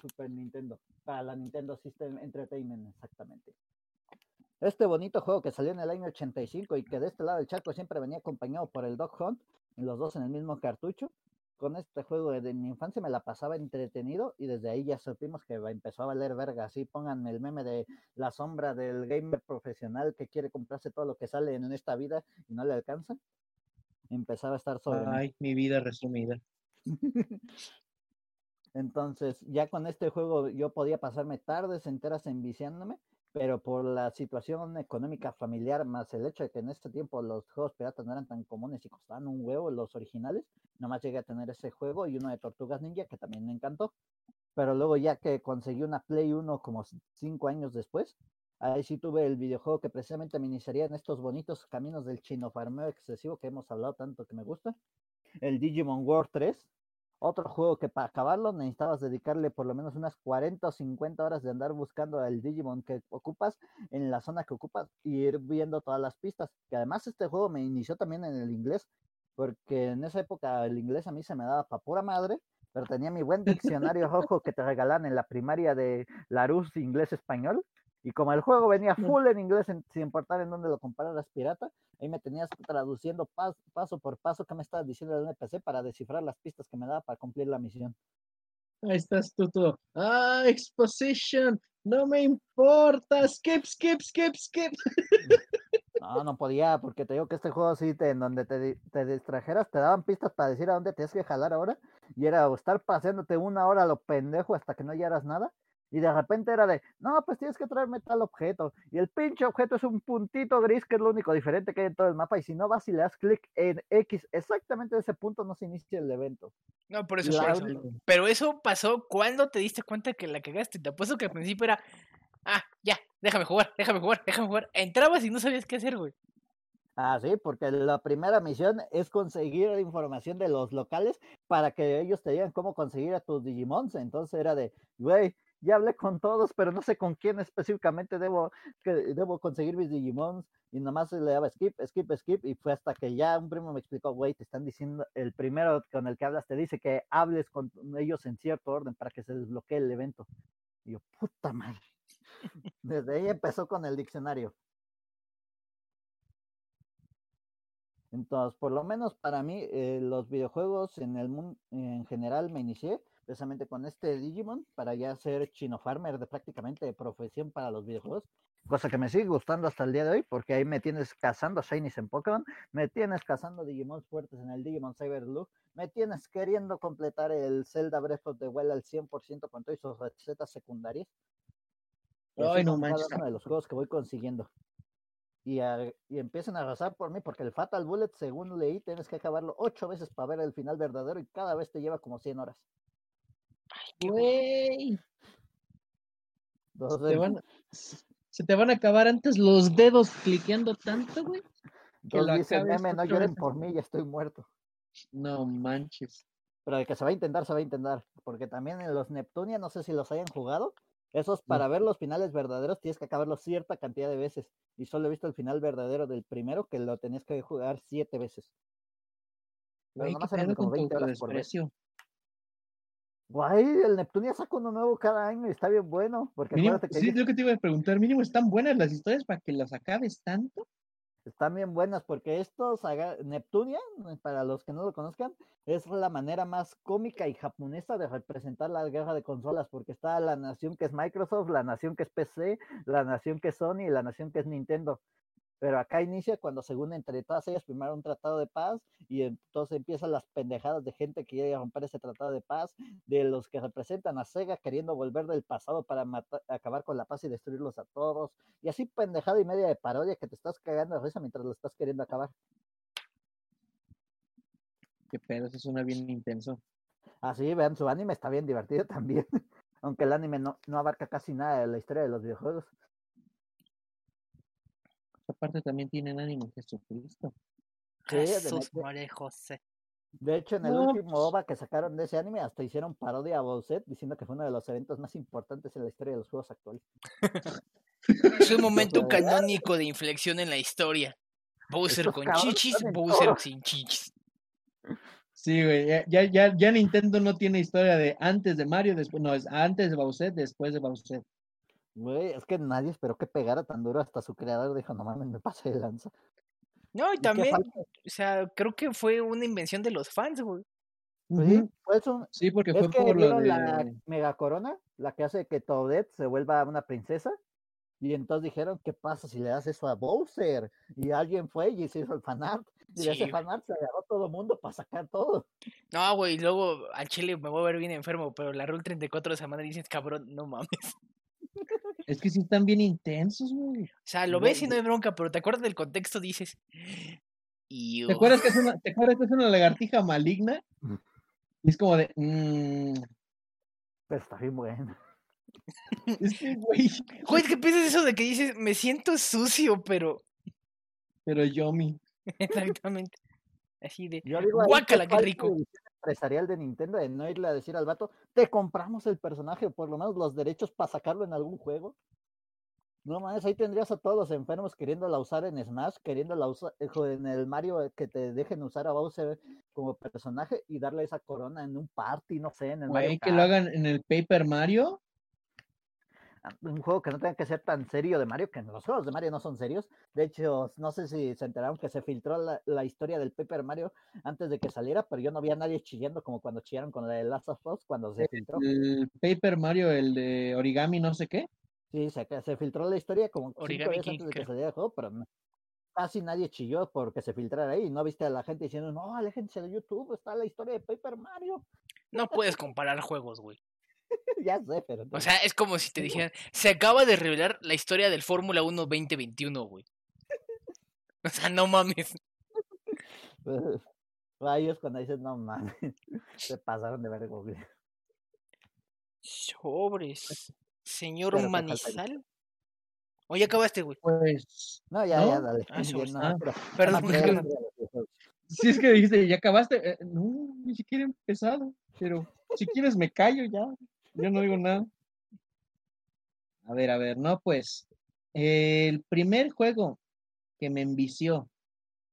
Super Nintendo, para la Nintendo System Entertainment, exactamente. Este bonito juego que salió en el año 85 y que de este lado del charco siempre venía acompañado por el Dog Hunt, los dos en el mismo cartucho, con este juego de mi infancia me la pasaba entretenido y desde ahí ya supimos que empezó a valer verga. Así pónganme el meme de la sombra del gamer profesional que quiere comprarse todo lo que sale en esta vida y no le alcanza. Empezaba a estar sobre mí. Ay, mi vida resumida. Entonces, ya con este juego yo podía pasarme tardes enteras enviciándome, pero por la situación económica familiar, más el hecho de que en este tiempo los juegos piratas no eran tan comunes y costaban un huevo los originales, nomás llegué a tener ese juego y uno de Tortugas Ninja que también me encantó. Pero luego ya que conseguí una Play 1 como cinco años después, ahí sí tuve el videojuego que precisamente me iniciaría en estos bonitos caminos del chino farmeo excesivo que hemos hablado tanto que me gusta, el Digimon World 3, otro juego que para acabarlo necesitabas dedicarle por lo menos unas 40 o 50 horas de andar buscando el Digimon que ocupas en la zona que ocupas y ir viendo todas las pistas. Que además este juego me inició también en el inglés, porque en esa época el inglés a mí se me daba pa' pura madre, pero tenía mi buen diccionario rojo que te regalan en la primaria de Larus inglés-español. Y como el juego venía full en inglés, en- sin importar en dónde lo compraras pirata, ahí me tenías traduciendo pas- paso por paso qué me estaba diciendo el NPC para descifrar las pistas que me daba para cumplir la misión. Ahí estás tú todo. Ah, exposition. No me importa. Skip, skip, skip, skip. No, no podía, porque te digo que este juego sí, te, en donde te, te distrajeras, te daban pistas para decir a dónde tienes que jalar ahora, y era o estar paseándote una hora a lo pendejo hasta que no hallaras nada, y de repente era de, no, pues tienes que traerme tal objeto, y el pinche objeto es un puntito gris que es lo único diferente que hay en todo el mapa, y si no vas y le das clic en X, exactamente en ese punto no se inicia el evento. No, por eso, por eso. Pero eso pasó cuando te diste cuenta que la cagaste. Te apuesto que al principio era, ah, ya, déjame jugar, déjame jugar, déjame jugar. Entrabas y no sabías qué hacer, güey. Ah, sí, porque la primera misión es conseguir la información de los locales para que ellos te digan cómo conseguir a tus Digimons. Entonces era de, güey, ya hablé con todos, pero no sé con quién específicamente debo, que debo conseguir mis Digimons. Y nomás le daba skip, skip, skip. Y fue hasta que ya un primo me explicó, güey, te están diciendo, el primero con el que hablas te dice que hables con ellos en cierto orden para que se desbloquee el evento. Y yo, puta madre. Desde ahí empezó con el diccionario. Entonces, por lo menos para mí, eh, los videojuegos en el mundo en general me inicié precisamente con este Digimon para ya ser chino farmer de prácticamente de profesión para los videojuegos. Cosa que me sigue gustando hasta el día de hoy, porque ahí me tienes cazando Shinies en Pokémon, me tienes cazando Digimon fuertes en el Digimon Cyber Blue, me tienes queriendo completar el Zelda Breath of the Wild al 100% con todas sus recetas secundarias. Ay, no cada manches. uno de los juegos que voy consiguiendo. Y, a- y empiezan a arrasar por mí, porque el Fatal Bullet, según leí, tienes que acabarlo ocho veces para ver el final verdadero y cada vez te lleva como 100 horas. Güey. Van- se te van a acabar antes los dedos cliqueando tanto, güey. que lo dice el meme, no lloren veces". por mí, ya estoy muerto. No manches. Pero de que se va a intentar, se va a intentar. Porque también en los Neptunia, no sé si los hayan jugado. Esos para ver los finales verdaderos tienes que acabarlos cierta cantidad de veces. Y solo he visto el final verdadero del primero que lo tenías que jugar siete veces. Pero ¿qué nomás eran como con tu 20 horas por vez. Guay, el Neptunia saca uno nuevo cada año y está bien bueno. Porque Mínimo, acuérdate que sí, lo que te iba a preguntar. Mínimo están buenas las historias para que las acabes tanto. están bien buenas. Porque estos, Neptunia, para los que no lo conozcan, es la manera más cómica y japonesa de representar la guerra de consolas. Porque está la nación que es Microsoft, la nación que es PC, la nación que es Sony y la nación que es Nintendo. Pero acá inicia cuando según entre todas ellas firmaron un tratado de paz y entonces empiezan las pendejadas de gente que quiere romper ese tratado de paz, de los que representan a Sega queriendo volver del pasado para matar- acabar con la paz y destruirlos a todos. Y así pendejada y media de parodia que te estás cagando de risa mientras lo estás queriendo acabar. Qué pedo, eso suena bien intenso. Así, vean, su anime está bien divertido también. Aunque el anime no, no abarca casi nada de la historia de los videojuegos. Aparte también tienen ánimo Jesucristo. Jesús. María José. De hecho, en el No, último pues- OVA que sacaron de ese anime, hasta hicieron parodia a Bowser, diciendo que fue uno de los eventos más importantes en la historia de los juegos actuales. Es un momento canónico de inflexión en la historia. Bowser Estos con chichis, Bowser todo. sin chichis. Sí, güey, ya, ya, ya Nintendo no tiene historia de antes de Mario, después, no, es antes de Bowser, después de Bowser. Güey, es que nadie esperó que pegara tan duro hasta su creador dijo, no mames, me pasé de lanza. No, y también, o sea, creo que fue una invención de los fans, güey. Sí, pues un- Sí, porque es fue que por lo vieron la de... mega corona, la que hace que Toadette se vuelva una princesa. Y entonces dijeron, ¿qué pasa si le das eso a Bowser? Y alguien fue y se hizo el fanart. Y Sí, ese fanart se agarró todo el mundo para sacar todo. No, güey, luego al chile me voy a ver bien enfermo, pero la Rule 34 de semana dices, cabrón, no mames. Es que sí están bien intensos, güey. O sea, lo ves y no hay bronca, pero te acuerdas del contexto, dices. ¿Te acuerdas que es una, ¿te acuerdas que es una lagartija maligna? Y es como de, mm, Pero está bien bueno. es que, güey, Güey, ¿qué piensas eso de que dices, me siento sucio, pero. pero Yomi. Exactamente. Así de. Yo digo Guácala, qué rico. Empresarial de Nintendo de no irle a decir al vato, te compramos el personaje, o por lo menos los derechos para sacarlo en algún juego. No mames, ahí tendrías a todos los enfermos queriéndola usar en Smash, queriéndola usar en el Mario eh, que te dejen usar a Bowser como personaje y darle esa corona en un party, no sé, en el Mario que lo hagan en el Paper Mario. Un juego que no tenga que ser tan serio de Mario, que los juegos de Mario no son serios. De hecho, no sé si se enteraron que se filtró la, la historia del Paper Mario antes de que saliera, pero yo no vi a nadie chillando como cuando chillaron con la de Last of Us cuando se filtró. El Paper Mario, el de origami, no sé qué. Sí, se, se filtró la historia como cinco días antes de que saliera el juego, pero no- casi nadie chilló porque se filtrara ahí. No viste a la gente diciendo, no, aléjense de YouTube, está la historia de Paper Mario. No puedes comparar juegos, güey. ya sé, pero... O sea, es como si te dijeran, se acaba de revelar la historia del Fórmula 1 2021, güey. O sea, no mames. ahí es cuando dices, no mames, se pasaron de ver Google. Sobres. Señor Pero Manizal. O ya acabaste, güey. Pues, No, ya, ya, ¿No? dale. Ah, no, Ah, no, perdón. si es que dijiste, ¿ya acabaste? Eh, no, ni siquiera he empezado. Pero si quieres me callo ya. Yo no digo nada. A ver, a ver, no, pues. El primer juego que me envició.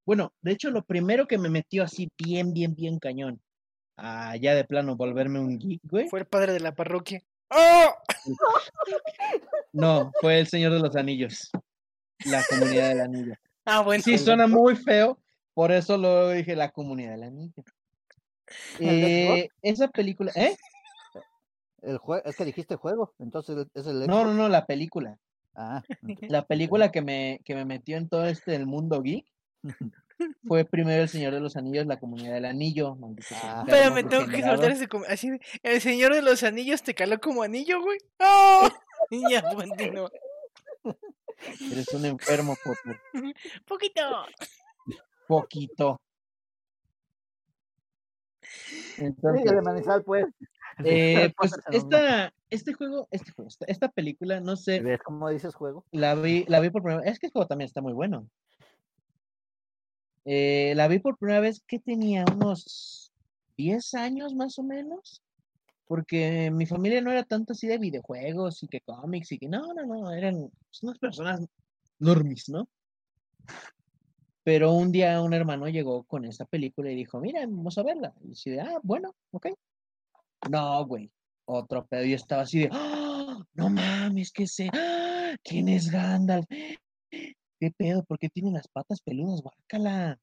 Bueno, de hecho, lo primero que me metió así bien, bien, bien cañón. Ya de plano volverme un geek, güey. Fue el padre de la parroquia. ¡Oh! No, fue el Señor de los Anillos. La comunidad del anillo. Ah, bueno. Sí, suena muy feo, por eso lo dije la comunidad del anillo. ¿El de Eh, esa película, ¿eh? El jue- es que dijiste juego, entonces es el No, no, no, la película. Ah, La película que me, que me metió en todo este el mundo geek fue primero El Señor de los Anillos, la comunidad del anillo. Ah. Pero me tengo que soltar ese así El Señor de los Anillos te caló como anillo, güey. ¡Oh! ya, continúa. Eres un enfermo Poquito. poquito. Entonces, Síguele, Manizal, pues. eh, pues esta, este juego, este juego, esta, esta película, no sé, ¿Ves cómo dices juego? la vi, la vi por primera vez. Es que el juego también está muy bueno. Eh, la vi por primera vez que tenía unos 10 años más o menos. Porque mi familia no era tanto así de videojuegos y que cómics y que no, no, no, eran pues, unas personas normis, ¿no? Pero un día un hermano llegó con esta película y dijo, mira, vamos a verla. Y así ah, bueno, ok. No, güey, otro pedo. Yo estaba así de, ¡Ah! no mames, ¿qué sé? ¡Ah! ¿Quién es Gandalf? ¿Qué pedo? ¿Por qué tiene las patas peludas? Guácala.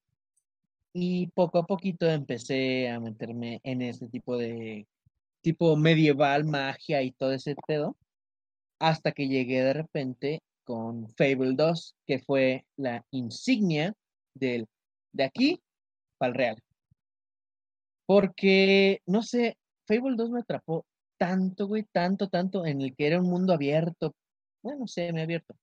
Y poco a poquito empecé a meterme en este tipo de, tipo medieval, magia y todo ese pedo. Hasta que llegué de repente con Fable 2, que fue la insignia del, de aquí para el real. Porque, no sé, Fable 2 me atrapó tanto, güey, tanto, tanto, en el que era un mundo abierto. Bueno, sé, me abierto.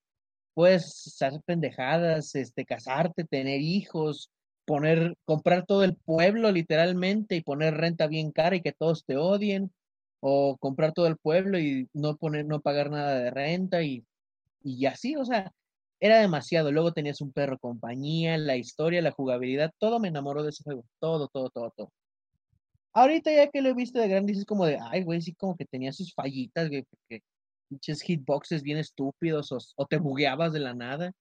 Puedes hacer pendejadas, este, casarte, tener hijos, poner, comprar todo el pueblo literalmente y poner renta bien cara y que todos te odien, o comprar todo el pueblo y no poner, no pagar nada de renta y, y así, o sea, era demasiado. Luego tenías un perro compañía, la historia, la jugabilidad, todo me enamoró de ese juego, todo, todo, todo, todo. Ahorita ya que lo he visto de grande, es como de, ay, güey, sí como que tenía sus fallitas, güey, porque pinches hitboxes bien estúpidos o, te bugueabas de la nada.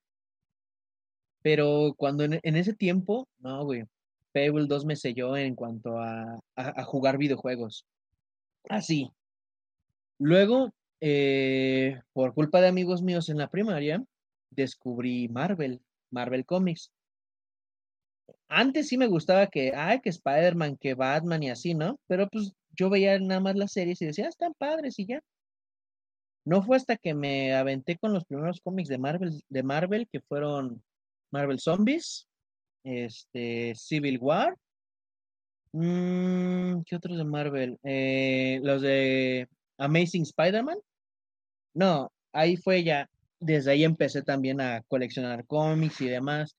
Pero cuando en, ese tiempo, no, güey, Fable 2 me selló en cuanto a jugar videojuegos. Así. Luego, eh, por culpa de amigos míos en la primaria, descubrí Marvel, Marvel Comics. Antes sí me gustaba que, ay, que Spider-Man, que Batman y así, ¿no? Pero pues yo veía nada más las series y decía, "Ah, están padres y ya. No fue hasta que me aventé con los primeros cómics de Marvel, de Marvel, que fueron Marvel Zombies, este, Civil War. mm, ¿qué otros de Marvel? Eh, los de Amazing Spider-Man. No, ahí fue ya. Desde ahí empecé también a coleccionar cómics y demás.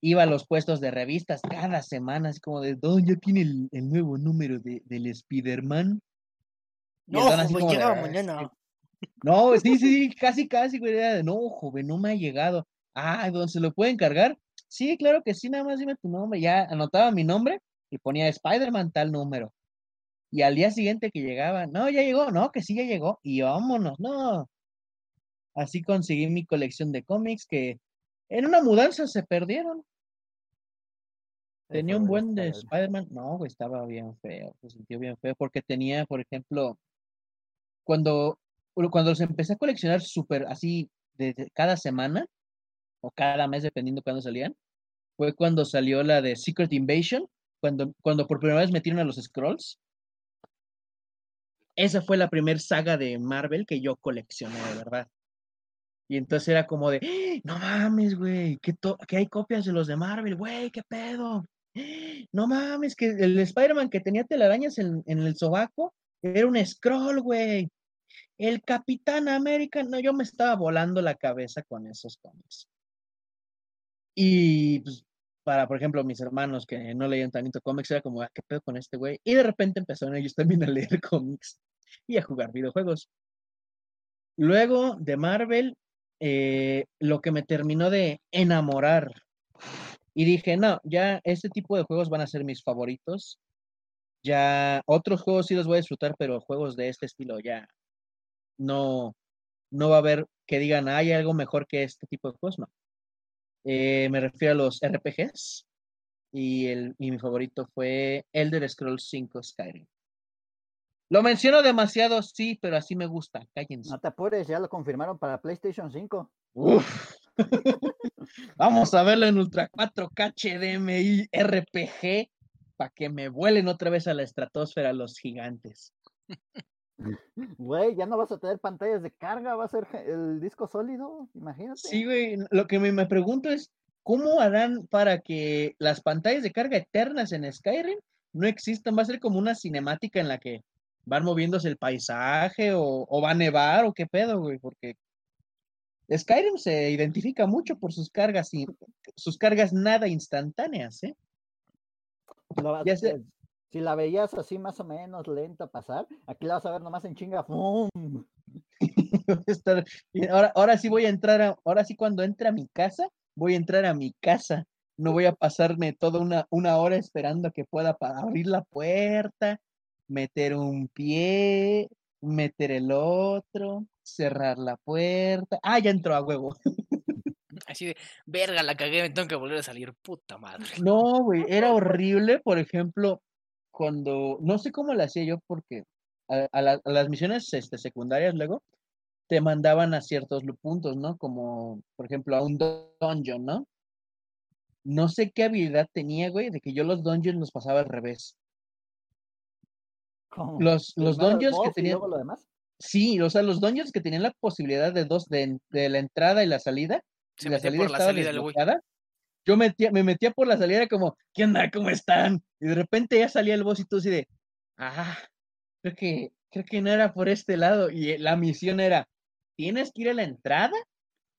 Iba a los puestos de revistas cada semana, así como de, "Don, ya tiene el, el nuevo número de, del Spider-Man. No, don joven, como "Ah, mañana. no, sí, sí, sí, casi, casi, güey. era de, no, joven, no me ha llegado. Ah, ¿dónde se lo puede encargar? Sí, claro que sí, nada más dime tu nombre. Ya anotaba mi nombre y ponía Spider-Man tal número. Y al día siguiente que llegaba, no, ya llegó, no, que sí, ya llegó. Y vámonos, no. Así conseguí mi colección de cómics que en una mudanza se perdieron. Tenía un buen de Spider-Man. No, güey, estaba bien feo. Se sintió bien feo porque tenía, por ejemplo, cuando, cuando los empecé a coleccionar súper así de, de cada semana o cada mes, dependiendo cuándo salían, fue cuando salió la de Secret Invasion, cuando, cuando por primera vez metieron a los Scrolls. Esa fue la primera saga de Marvel que yo coleccioné, de verdad. Y entonces era como de, "¡Ah! no mames, güey, que, que hay copias de los de Marvel, güey, qué pedo. No mames, que el Spider-Man que tenía telarañas en, en el sobaco era un scroll, güey. El Capitán América, no, yo me estaba volando la cabeza con esos cómics. Y pues, para, por ejemplo, mis hermanos que no leían tanto cómics, era como, "Ah, ¿qué pedo con este güey? Y de repente empezaron ellos también a leer cómics y a jugar videojuegos. Luego de Marvel, eh, lo que me terminó de enamorar. Y dije, no, ya este tipo de juegos van a ser mis favoritos. Ya otros juegos sí los voy a disfrutar, pero juegos de este estilo ya no, no va a haber que digan, hay algo mejor que este tipo de juegos, no. Eh, me refiero a los RPGs y, el, y mi favorito fue Elder Scrolls 5 Skyrim. Lo menciono demasiado, sí, pero así me gusta, cállense. No te apures, ya lo confirmaron para PlayStation 5. Uf. Vamos a verlo en Ultra 4K HDMI RPG para que me vuelen otra vez a la estratosfera los gigantes. Güey, ya no vas a tener pantallas de carga, va a ser el disco sólido, imagínate. Sí, güey, lo que me, me pregunto es, ¿cómo harán para que las pantallas de carga eternas en Skyrim no existan? ¿Va a ser como una cinemática en la que van moviéndose el paisaje o, o va a nevar o qué pedo, güey? Porque Skyrim se identifica mucho por sus cargas y sus cargas nada instantáneas, ¿eh? Eh, Si la veías así más o menos lenta pasar, aquí la vas a ver nomás en chinga. ahora, ahora sí voy a entrar a, ahora sí cuando entre a mi casa, voy a entrar a mi casa. No voy a pasarme toda una, una hora esperando a que pueda pa- abrir la puerta, meter un pie, meter el otro, cerrar la puerta. Ah, ya entró a huevo. Así de, verga, la cagué, me tengo que volver a salir, puta madre. No, güey, era horrible, por ejemplo, cuando, no sé cómo lo hacía yo, porque a, a la- a las misiones este, secundarias luego te mandaban a ciertos puntos, ¿no? Como, por ejemplo, a un dun- dungeon, ¿no? No sé qué habilidad tenía, güey, de que yo los dungeons los pasaba al revés. ¿Cómo? Los, los dungeons que tenían, luego lo demás. sí, o sea, los dungeons que tenían la posibilidad de dos, de, la entrada y la salida, Se y la salida por la estaba salida yo metía, me metía por la salida como, ¿qué onda? ¿Cómo están? Y de repente ya salía el boss y tú así de, ah, creo que, creo que no era por este lado. Y eh, la misión era, tienes que ir a la entrada,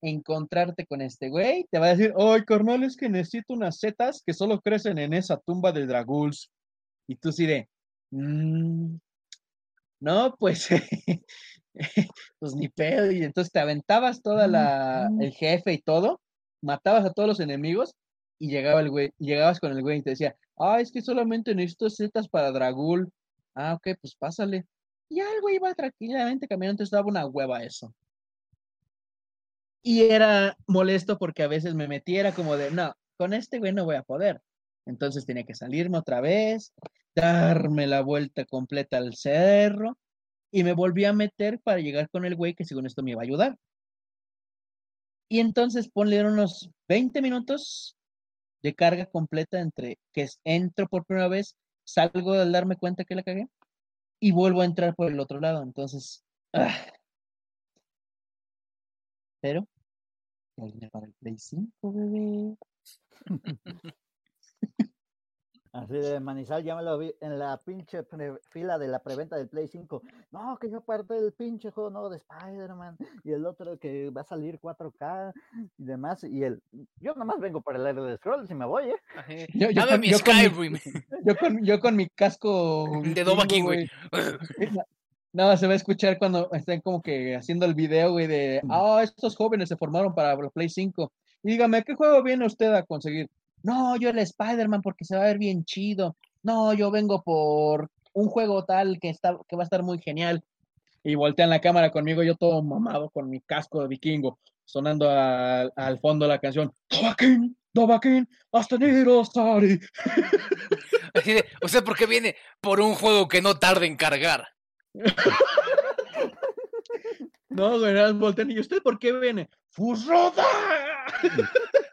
encontrarte con este güey, te va a decir, ay, carnal, es que necesito unas setas que solo crecen en esa tumba de Draguls. Y tú así de, "Mm, no, pues, pues ni pedo. Y entonces te aventabas toda la, el jefe y todo, matabas a todos los enemigos y llegaba el güey, llegabas con el güey y te decía, ah, es que solamente necesito setas para Dragul. Ah, ok, pues pásale. Y ya el güey iba tranquilamente caminando, entonces daba una hueva eso. Y era molesto porque a veces me metiera como de, no, con este güey no voy a poder. Entonces tenía que salirme otra vez, darme la vuelta completa al cerro y me volví a meter para llegar con el güey que según esto me iba a ayudar. Y entonces ponle unos 20 minutos de carga completa entre que entro por primera vez, salgo al darme cuenta que la cagué y vuelvo a entrar por el otro lado. Entonces, ah. pero ya vine para el Play 5, bebé. Así de Manizal, ya me lo vi en la pinche fila de la preventa del Play 5. No, que yo aparte del pinche juego nuevo de Spider-Man y el otro que va a salir 4K y demás. Y el, yo nomás vengo por el aire de Scrolls y me voy, ¿eh? Ajá. Yo- con- mi yo con mi- Skyrim. Yo con, yo con mi casco De Dovahkiin, güey. vikingo, No, se va a escuchar cuando estén como que haciendo el video, güey, de, ah, estos jóvenes se formaron para la Play 5. Y dígame, ¿qué juego viene usted a conseguir? No, yo el Spider-Man porque se va a ver bien chido. No, yo vengo por un juego tal que, está, que va a estar muy genial. Y voltean la cámara conmigo, yo todo mamado con mi casco de vikingo, sonando al, al fondo la canción, Dovahkiin, Dovahkiin, hasta Sari. Así de, ¿usted por qué viene? Por un juego que no tarde en cargar. No, güey, voltean, ¿y usted por qué viene? ¡Furroda!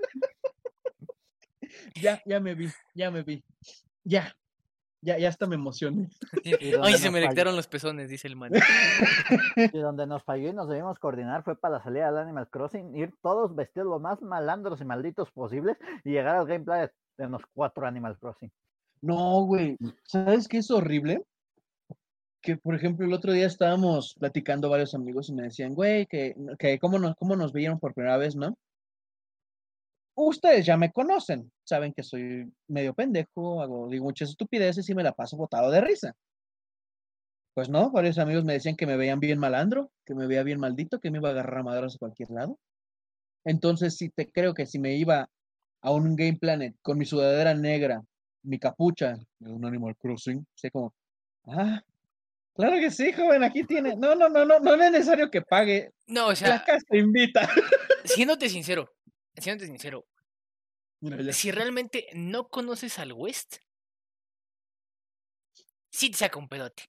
ya, ya me vi, ya me vi. Ya, ya, ya hasta me emocioné. Ay, se me erectaron los pezones, dice el man. Y donde nos falló y nos debimos coordinar fue para la salida del Animal Crossing, ir todos vestidos lo más malandros y malditos posibles y llegar al gameplay de los cuatro Animal Crossing. No, güey, ¿sabes qué es horrible? Que, por ejemplo, el otro día estábamos platicando varios amigos y me decían, güey, que, que cómo, nos, cómo nos vieron por primera vez, ¿no? Ustedes ya me conocen, saben que soy medio pendejo, hago, digo muchas estupideces y me la paso botado de risa. Pues no, varios amigos me decían que me veían bien malandro, que me veía bien maldito, que me iba a agarrar a madrazos a cualquier lado. Entonces, sí te creo que si me iba a un Game Planet con mi sudadera negra, mi capucha un Animal Crossing, sé como, ah, Claro que sí, joven, aquí tiene. No, no, no, no, no es necesario que pague. No, o La sea, casa invita. siéndote sincero, siéndote sincero, Mira, si realmente no conoces al West, sí te saca un pedote.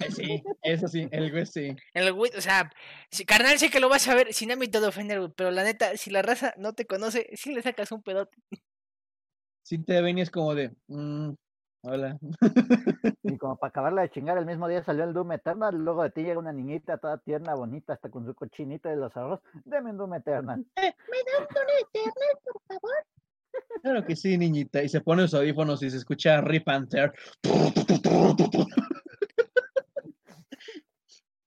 Eh, Sí, eso sí, el güey sí. El güey, o sea, si, carnal, sé que lo vas a ver sin ámbito de ofender, güey, pero la neta, si la raza no te conoce, sí le sacas un pedote. Sí te ven y es como de. mm, hola. Y como para acabarla de chingar, el mismo día salió el Doom Eternal, luego de ti llega una niñita toda tierna, bonita, hasta con su cochinita de los arroz. Deme un Doom Eternal. Claro que sí, niñita. Y se pone los audífonos y se escucha Rip and Tear.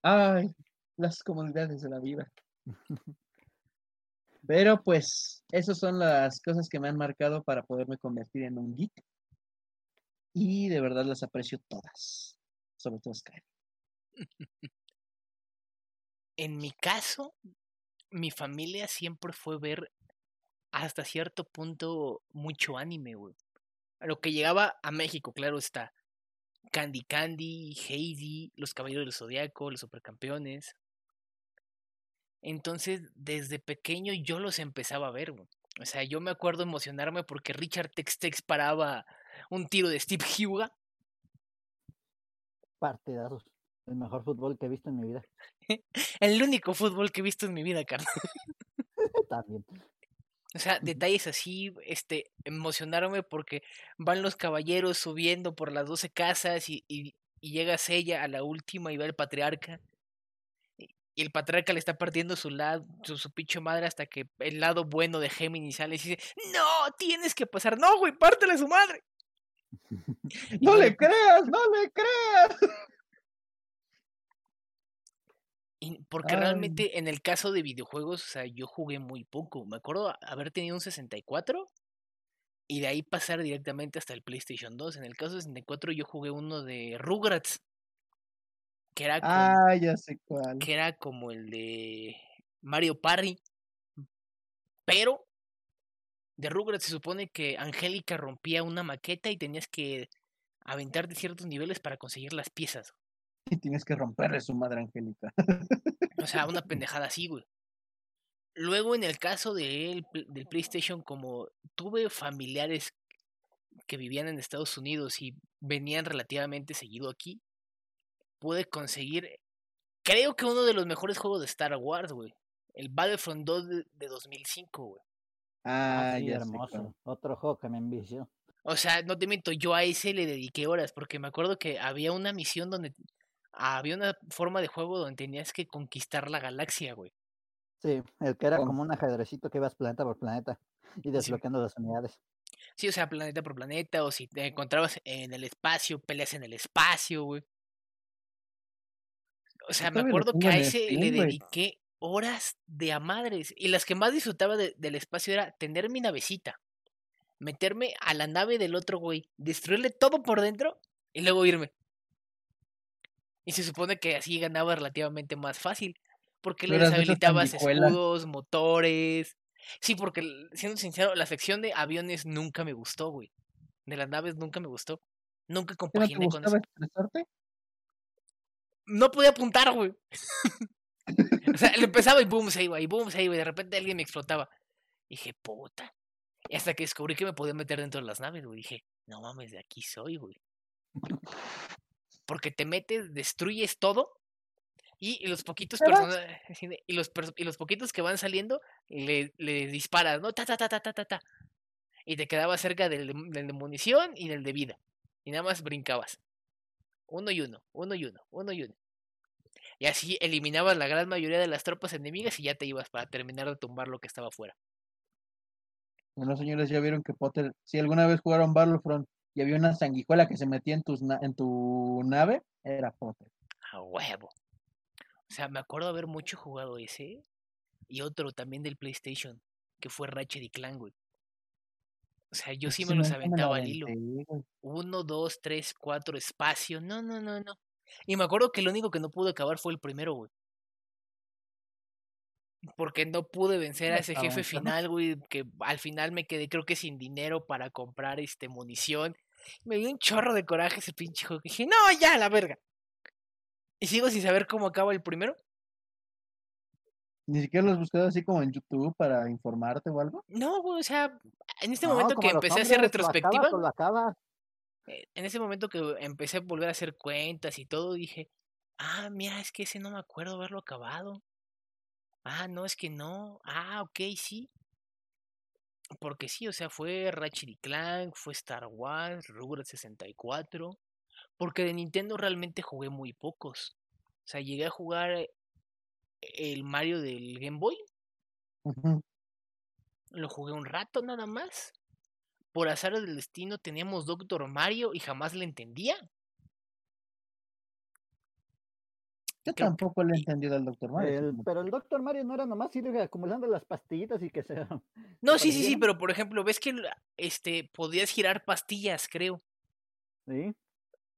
Ay, las comodidades de la vida. Pero pues, esas son las cosas que me han marcado para poderme convertir en un geek. Y de verdad las aprecio todas. Sobre todo Skyrim. En mi caso, mi familia siempre fue ver hasta cierto punto mucho anime, güey. Lo que llegaba a México, claro está. Candy Candy, Heidi, Los Caballeros del Zodiaco, Los Supercampeones. Entonces, desde pequeño yo los empezaba a ver, güey. O sea, yo me acuerdo emocionarme porque Richard Tex Tex paraba un tiro de Steve Huga. Partidazos. El mejor fútbol que he visto en mi vida. El único fútbol que he visto en mi vida, carnal. También. O sea, detalles así, este, emocionarme porque van los caballeros subiendo por las doce casas y, y, y llega ella a la última y va el patriarca. Y y el patriarca le está partiendo su lado, su, su pinche madre hasta que el lado bueno de Géminis sale y dice, no, tienes que pasar, no, güey, pártele a su madre. No le creas, no le creas. y porque Ay. realmente en el caso de videojuegos, o sea, yo jugué muy poco. Me acuerdo haber tenido un 64 y de ahí pasar directamente hasta el PlayStation 2. En el caso de 64 yo jugué uno de Rugrats, que era como, Ah, ya sé cuál. que era como el de Mario Parry. Pero de Rugrats se supone que Angélica rompía una maqueta y tenías que aventarte ciertos niveles para conseguir las piezas. Y tienes que romperle su madre Angélica. O sea, una pendejada así, güey. Luego, en el caso del, pl- del PlayStation, como tuve familiares que vivían en Estados Unidos y venían relativamente seguido aquí, pude conseguir, creo que uno de los mejores juegos de Star Wars, güey. El Battlefront 2 de, de 2005, güey. Ah, Ah, sí, ya sé hermoso. Otro juego que me envició. O sea, no te miento, yo a ese le dediqué horas, porque me acuerdo que había una misión donde había una forma de juego donde tenías que conquistar la galaxia, güey. Sí, el que era como un ajedrecito que ibas planeta por planeta y desbloqueando las unidades. Sí, o sea, planeta por planeta, o si te encontrabas en el espacio, peleas en el espacio, güey. O sea, me todavía lo acuerdo que a ese le dediqué horas de a madres. Y las que más disfrutaba de- del espacio era tener mi navecita, meterme a la nave del otro güey, destruirle todo por dentro y luego irme. Y se supone que así ganaba relativamente más fácil, porque le deshabilitabas escudos, motores. Sí, porque siendo sincero, la sección de aviones nunca me gustó, güey. De las naves nunca me gustó. Nunca ¿Qué no te compaginé con eso. estresarte? No podía apuntar, güey. o sea, le empezaba y boom, se iba, y boom, se iba, y de repente alguien me explotaba. dije, puta. Y hasta que descubrí que me podía meter dentro de las naves, güey. Dije, no mames, de aquí soy, güey. Porque te metes, destruyes todo. Y, y los poquitos. Y los, y los poquitos que van saliendo, le, le disparas, ¿no? Ta, ta, ta, ta, ta, ta, ta. Y te quedabas cerca del, de- del de munición y del de vida. Y nada más brincabas. Uno y uno, uno y uno, uno y uno. Y así eliminabas la gran mayoría de las tropas enemigas y ya te ibas para terminar de tumbar lo que estaba afuera. Bueno, señores, ya vieron que Potter, si alguna vez jugaron Battlefront y había una sanguijuela que se metía en, tus na- en tu nave, era Potter. A huevo. O sea, me acuerdo haber mucho jugado ese y otro también del PlayStation, que fue Ratchet y Clank, güey. O sea, yo sí Ese me los aventaba al hilo. Uno, dos, tres, cuatro, espacio. No, no, no, no. Y me acuerdo que lo único que no pude acabar fue el primero, güey. Porque no pude vencer a ese jefe final, güey, que al final me quedé creo que sin dinero para comprar este munición. Me dio un chorro de coraje ese pinche juego. que Dije, no, ya, la verga. Y sigo sin saber cómo acaba el primero. Ni siquiera lo has buscado así como en YouTube para informarte o algo. No, güey, o sea, en este No, momento que empecé a hacer lo retrospectiva, acabas o lo acabas. Eh, en ese momento que empecé a volver a hacer cuentas y todo, dije, ah, mira, es que ese no me acuerdo haberlo acabado. Ah, no, es que no. Ah, ok, sí. Porque sí, o sea, fue Ratchet y Clank, fue Star Wars, Rugrats 64. Porque de Nintendo realmente jugué muy pocos. O sea, llegué a jugar eh, el Mario del Game Boy. Lo jugué un rato nada más. Por azar del destino teníamos Doctor Mario y jamás le entendía. Yo Creo que- tampoco le he entendido al Doctor Mario. El- pero el Doctor Mario no era nomás ir acumulando las pastillitas y que se. No, sí, sí, sí, pero por ejemplo, ves que este podías girar pastillas, creo. Sí,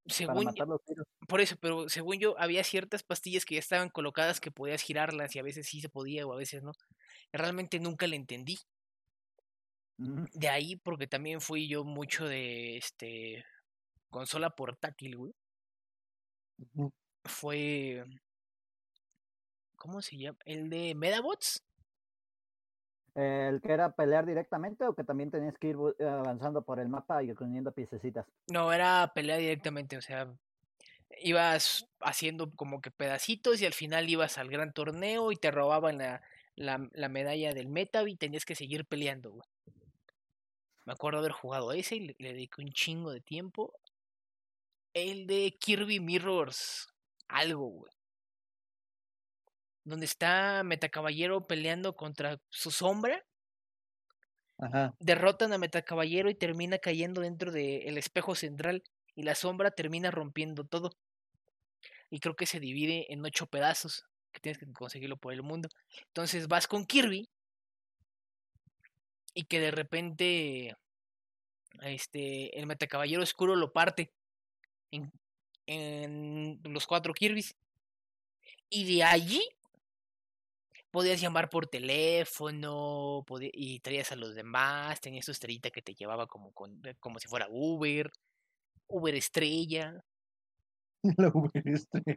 para Según yo- matar los virus. por eso, pero según yo había ciertas pastillas que ya estaban colocadas que podías girarlas y a veces sí se podía o a veces no. Realmente nunca le entendí. De ahí porque también fui yo mucho de este consola portátil, güey. Fue ¿Cómo se llama? El de Medabots. El que era pelear directamente o que también tenías que ir eh, avanzando por el mapa y poniendo piececitas. No, era pelea directamente, o sea, ibas haciendo como que pedacitos y al final ibas al gran torneo y te robaban la, la, la medalla del Metav y tenías que seguir peleando, güey. Me acuerdo haber jugado ese y le, le dediqué un chingo de tiempo. El de Kirby Mirrors, algo, güey. Donde está Metacaballero peleando contra su sombra Ajá. derrotan a Metacaballero y termina cayendo dentro del espejo central y la sombra termina rompiendo todo. Y creo que se divide en ocho pedazos, que tienes que conseguirlo por el mundo. Entonces vas con Kirby y que de repente este el Metacaballero Oscuro lo parte en, en los cuatro Kirby's. Y de allí podías llamar por teléfono y traías a los demás, tenías tu estrellita que te llevaba como, con, eh, como si fuera Uber, Uber estrella, La Uber estrella.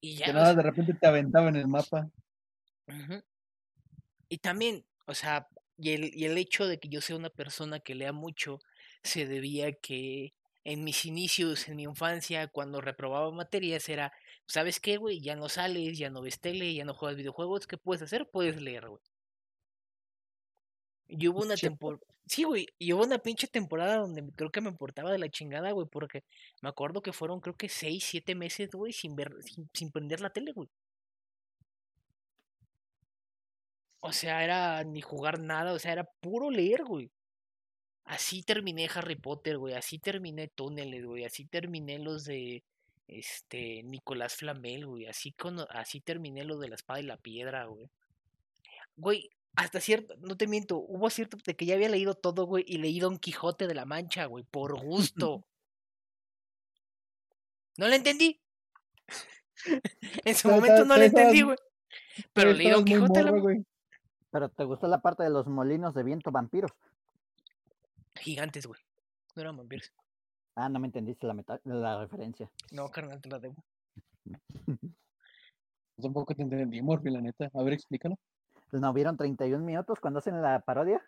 y ya. Que o nada, sea, de repente te aventaba en el mapa. Y también, o sea, y el, y el hecho de que yo sea una persona que lea mucho se debía a que en mis inicios, en mi infancia, cuando reprobaba materias, era, ¿sabes qué, güey? Ya no sales, ya no ves tele, ya no juegas videojuegos, ¿qué puedes hacer? Puedes leer, güey. Y hubo una temporada, sí, güey, y hubo una pinche temporada donde creo que me importaba de la chingada, güey, porque me acuerdo que fueron, creo que seis, siete meses, güey, sin ver, sin, sin prender la tele, güey. O sea, era ni jugar nada, o sea, era puro leer, güey. Así terminé Harry Potter, güey, así terminé Túneles, güey, así terminé los de este Nicolás Flamel, güey, así con así terminé lo de la espada y la piedra, güey. Güey, hasta cierto, no te miento, hubo cierto de que ya había leído todo, güey, y leí Don Quijote de la Mancha, güey, por gusto. No le entendí. en su momento no le entendí, güey. Pero leí Don Quijote de la güey. Pero te gustó la parte de los molinos de viento vampiros. Gigantes, güey. No eran vampiros. Ah, no me entendiste la, meta- la referencia. No, carnal, te la debo. Tampoco te entendí, Morphy, la neta. A ver, explícalo. ¿No vieron 31 minutos cuando hacen la parodia?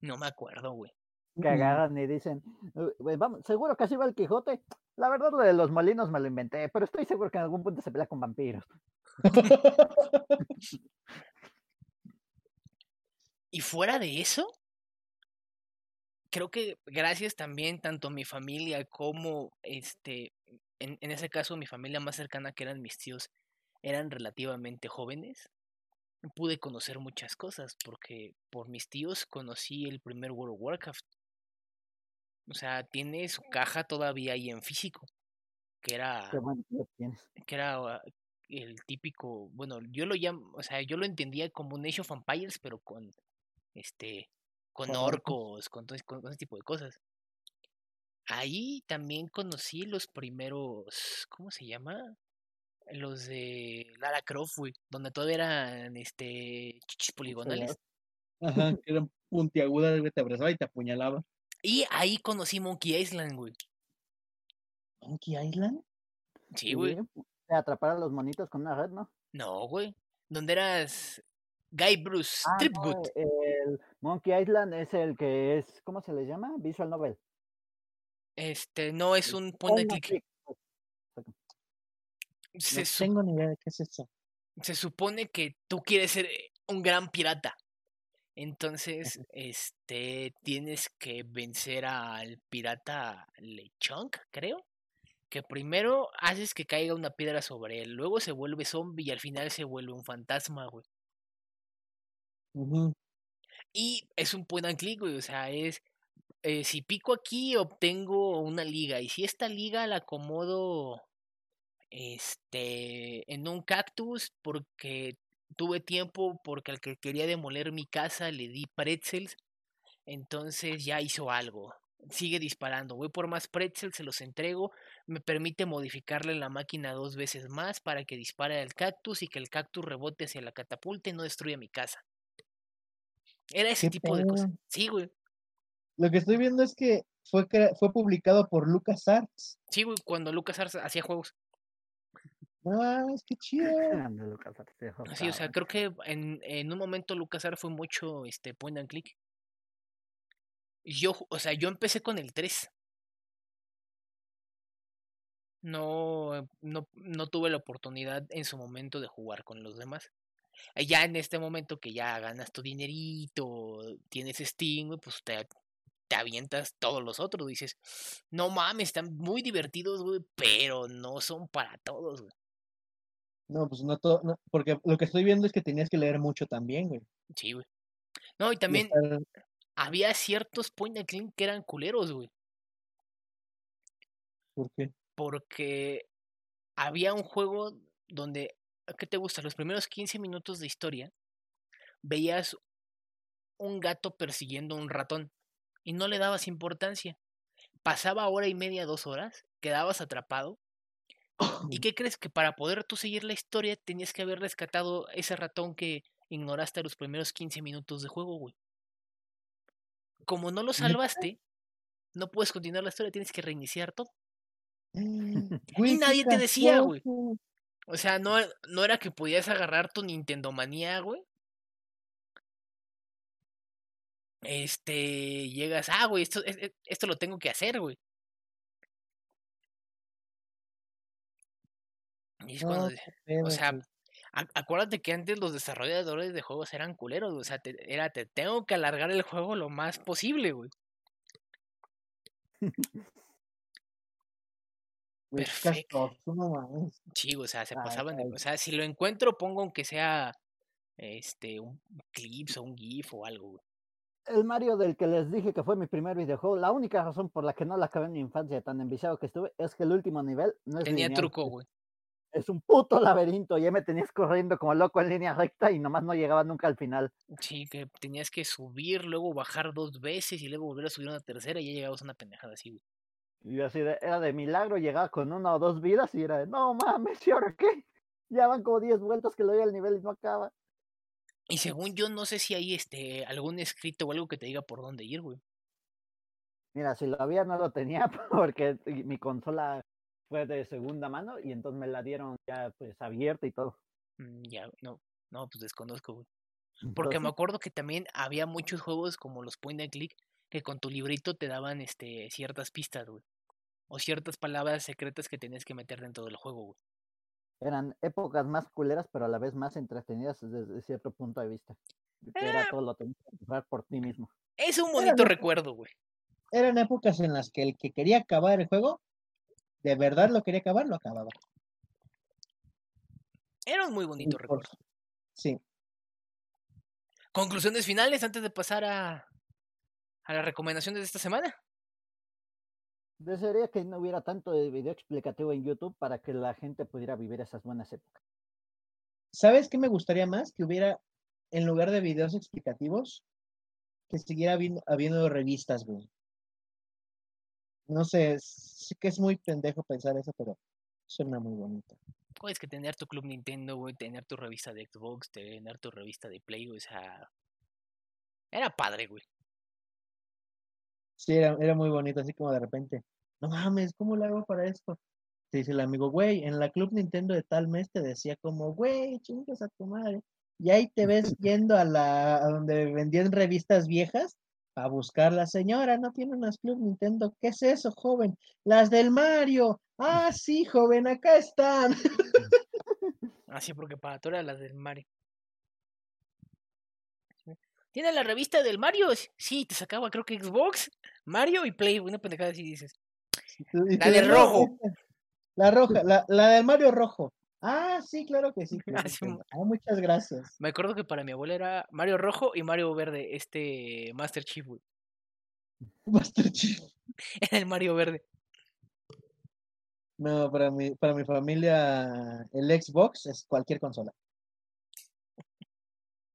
No me acuerdo, güey. Que agarran y dicen, "Uh, güey, vamos, seguro que así va el Quijote. La verdad, lo de los molinos me lo inventé, pero estoy seguro que en algún punto se pelea con vampiros. Y fuera de eso, creo que gracias también tanto a mi familia como este, en, en ese caso mi familia más cercana que eran mis tíos, eran relativamente jóvenes, pude conocer muchas cosas, porque por mis tíos conocí el primer World of Warcraft. O sea, tiene su caja todavía ahí en físico, que era que era ah, el típico, bueno, yo lo llamo, o sea, yo lo entendía como un Age of Empires, pero con este, con Con orcos. con todo, con todo ese tipo de cosas. Ahí también conocí los primeros, ¿cómo se llama? Los de Lara Croft, güey, donde todavía eran este chichis poligonales. Ajá, que eran puntiagudas, güey, te abrazaba y te apuñalaba. Y ahí conocí Monkey Island, güey. ¿Monkey Island? Sí, güey. Atrapar a los monitos con una red, ¿no? No, güey. Donde eras Guy Bruce Ah, no, Tripgood. el Monkey Island es el que es, ¿cómo se le llama? Visual Novel. Este, no es un point and click. Se, No tengo ni idea de qué es eso. se supone que tú quieres ser eh, un gran pirata. Entonces, este, tienes que vencer al pirata Lechonk, creo. Que primero haces que caiga una piedra sobre él, luego se vuelve zombie y al final se vuelve un fantasma, güey. Y es un point and click. O sea, es. eh, si pico aquí, obtengo una liga. Y si esta liga la acomodo. Este. En un cactus. Porque tuve tiempo. Porque al que quería demoler mi casa le di pretzels. Entonces ya hizo algo. Sigue disparando. Voy por más pretzels, se los entrego. Me permite modificarle la máquina dos veces más para que dispare al cactus y que el cactus rebote hacia la catapulta y no destruya mi casa. Era ese ¿Qué tipo de cosas. Sí, güey. Lo que estoy viendo es que fue, fue publicado por LucasArts. Sí, güey, cuando Lucas hacía juegos. Ah, es que chido. Dejo Sí, o sea, creo que en, en un momento LucasArts fue mucho este point and click. Yo, o sea, yo empecé con el 3. No, no, no tuve la oportunidad en su momento de jugar con los demás. Eh, Ya en este momento que ya ganas tu dinerito, tienes Steam, güey, pues te, te avientas todos los otros. Dices, no mames, están muy divertidos, güey, pero no son para todos, güey. No, pues no todo, no, porque lo que estoy viendo es que tenías que leer mucho también, güey. Sí, güey. No, y Y también estar- había ciertos point and click que eran culeros, güey. ¿Por qué? Porque había un juego donde, ¿qué te gusta? Los primeros 15 minutos de historia, veías un gato persiguiendo a un ratón y no le dabas importancia. Pasaba hora y media, dos horas, quedabas atrapado. ¿Y qué crees? Que para poder tú seguir la historia tenías que haber rescatado ese ratón que ignoraste los primeros 15 minutos de juego, güey. Como no lo salvaste, no puedes continuar la historia, tienes que reiniciar todo. Güey, qué nadie te decía, güey. O sea, no, no era que podías agarrar tu Nintendo manía, güey. Este, llegas, ah, güey, esto, es- es- esto lo tengo que hacer, güey. Y es cuando, No, o sea, acuérdate que antes los desarrolladores de juegos eran culeros, o sea, te- era, te tengo que alargar el juego lo más posible, güey. Güey, qué perfecto. no. Sí, o sea, se Ay, pasaban de, o sea, si lo encuentro, pongo aunque sea, este, un clips o un GIF o algo, güey. El Mario del que les dije que fue mi primer videojuego, la única razón por la que no la acabé en mi infancia, tan enviciado que estuve, es que el último nivel no es Tenía lineal, truco, güey. Es un puto laberinto, ya me tenías corriendo como loco en línea recta y nomás no llegaba nunca al final. Sí, que tenías que subir, luego bajar dos veces y luego volver a subir una tercera y ya llegabas a una pendejada así, güey. Y así de, era de milagro, llegaba con una o dos vidas y era de, no mames, ¿y ahora qué? Ya van como 10 vueltas que le doy al nivel y no acaba. Y según yo, no sé si hay este algún escrito o algo que te diga por dónde ir, güey. Mira, si lo había no lo tenía porque mi consola fue de segunda mano y entonces me la dieron ya pues abierta y todo. Mm, Ya, no, no, pues desconozco, güey. Porque me acuerdo que también había muchos juegos como los point and click que con tu librito te daban este ciertas pistas, güey. O ciertas palabras secretas que tenías que meter dentro del juego, güey. eran épocas más culeras, pero a la vez más entretenidas desde cierto punto de vista. Que era Eh. todo lo tenías que encontrar por ti mismo. Es un bonito recuerdo, güey. Eran épocas en las que el que quería acabar el juego, de verdad lo quería acabar, lo acababa. Era un muy Y bonito por- recuerdo. Sí. Conclusiones finales antes de pasar a, a las recomendaciones de esta semana. Desearía que no hubiera tanto de video explicativo en YouTube para que la gente pudiera vivir esas buenas épocas. ¿Sabes qué me gustaría más? Que hubiera, en lugar de videos explicativos, que siguiera habiendo, habiendo revistas, güey. No sé, sí que es muy pendejo pensar eso, pero suena muy bonito. Puedes que tener tu club Nintendo, güey, tener tu revista de Xbox, tener tu revista de Play, güey, o sea... Era padre, güey. Sí, era, era muy bonito, así como de repente, no mames, ¿cómo lo hago para esto? te dice el amigo, güey, en la Club Nintendo de tal mes te decía como, güey, chingas a tu madre. Y ahí te ves yendo a la a donde vendían revistas viejas a buscar la señora, no tiene unas Club Nintendo. ¿Qué es eso, joven? Las del Mario. Ah, sí, joven, acá están. Así Ah, porque para tú eras las del Mario. ¿Tiene la revista del Mario? Sí, te sacaba creo que Xbox, Mario y Play. Una pendejada así dices. Y La de rojo. "No, esta- La roja, la, la del Mario rojo. Ah, sí, claro que sí. Ah, sí. Ah, muchas gracias. Me acuerdo que para mi abuela era Mario rojo y Mario verde, este Master Chief, güey. Master Chief. Era el Mario verde. No, para mi, para mi familia el Xbox es cualquier consola.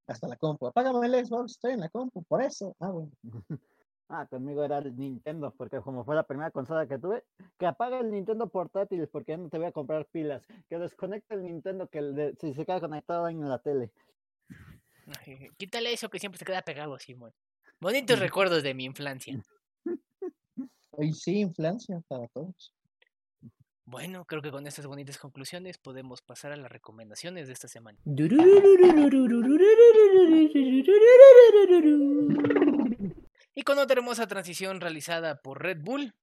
Hasta la compu. Apágame el Xbox, estoy en la compu, por eso. Ah, bueno. Ah, conmigo era el Nintendo, porque como fue la primera consola que tuve, que apaga el Nintendo portátil porque ya no te voy a comprar pilas, que desconecta el Nintendo que el de- si se queda conectado en la tele. Ay, Quítale eso que siempre se queda pegado, Simón. Bonitos recuerdos de mi infancia. Hoy sí, inflancia para todos. Bueno, creo que con estas bonitas conclusiones podemos pasar a las recomendaciones de esta semana. Y con otra hermosa transición realizada por Red Bull,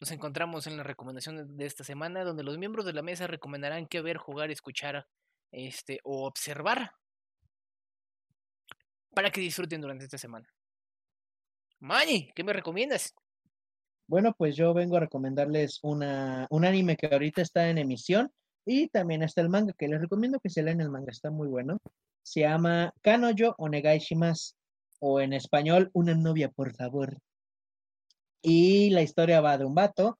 nos encontramos en las recomendaciones de esta semana, donde los miembros de la mesa recomendarán qué ver, jugar, escuchar este, o observar para que disfruten durante esta semana. Mani, ¿qué me recomiendas? Bueno, pues yo vengo a recomendarles una, un anime que ahorita está en emisión y también está el manga, que les recomiendo que se lean el manga, está muy bueno. Se llama Kanoyo Onegai Shimasu, o en español, Una novia, por favor. Y la historia va de un vato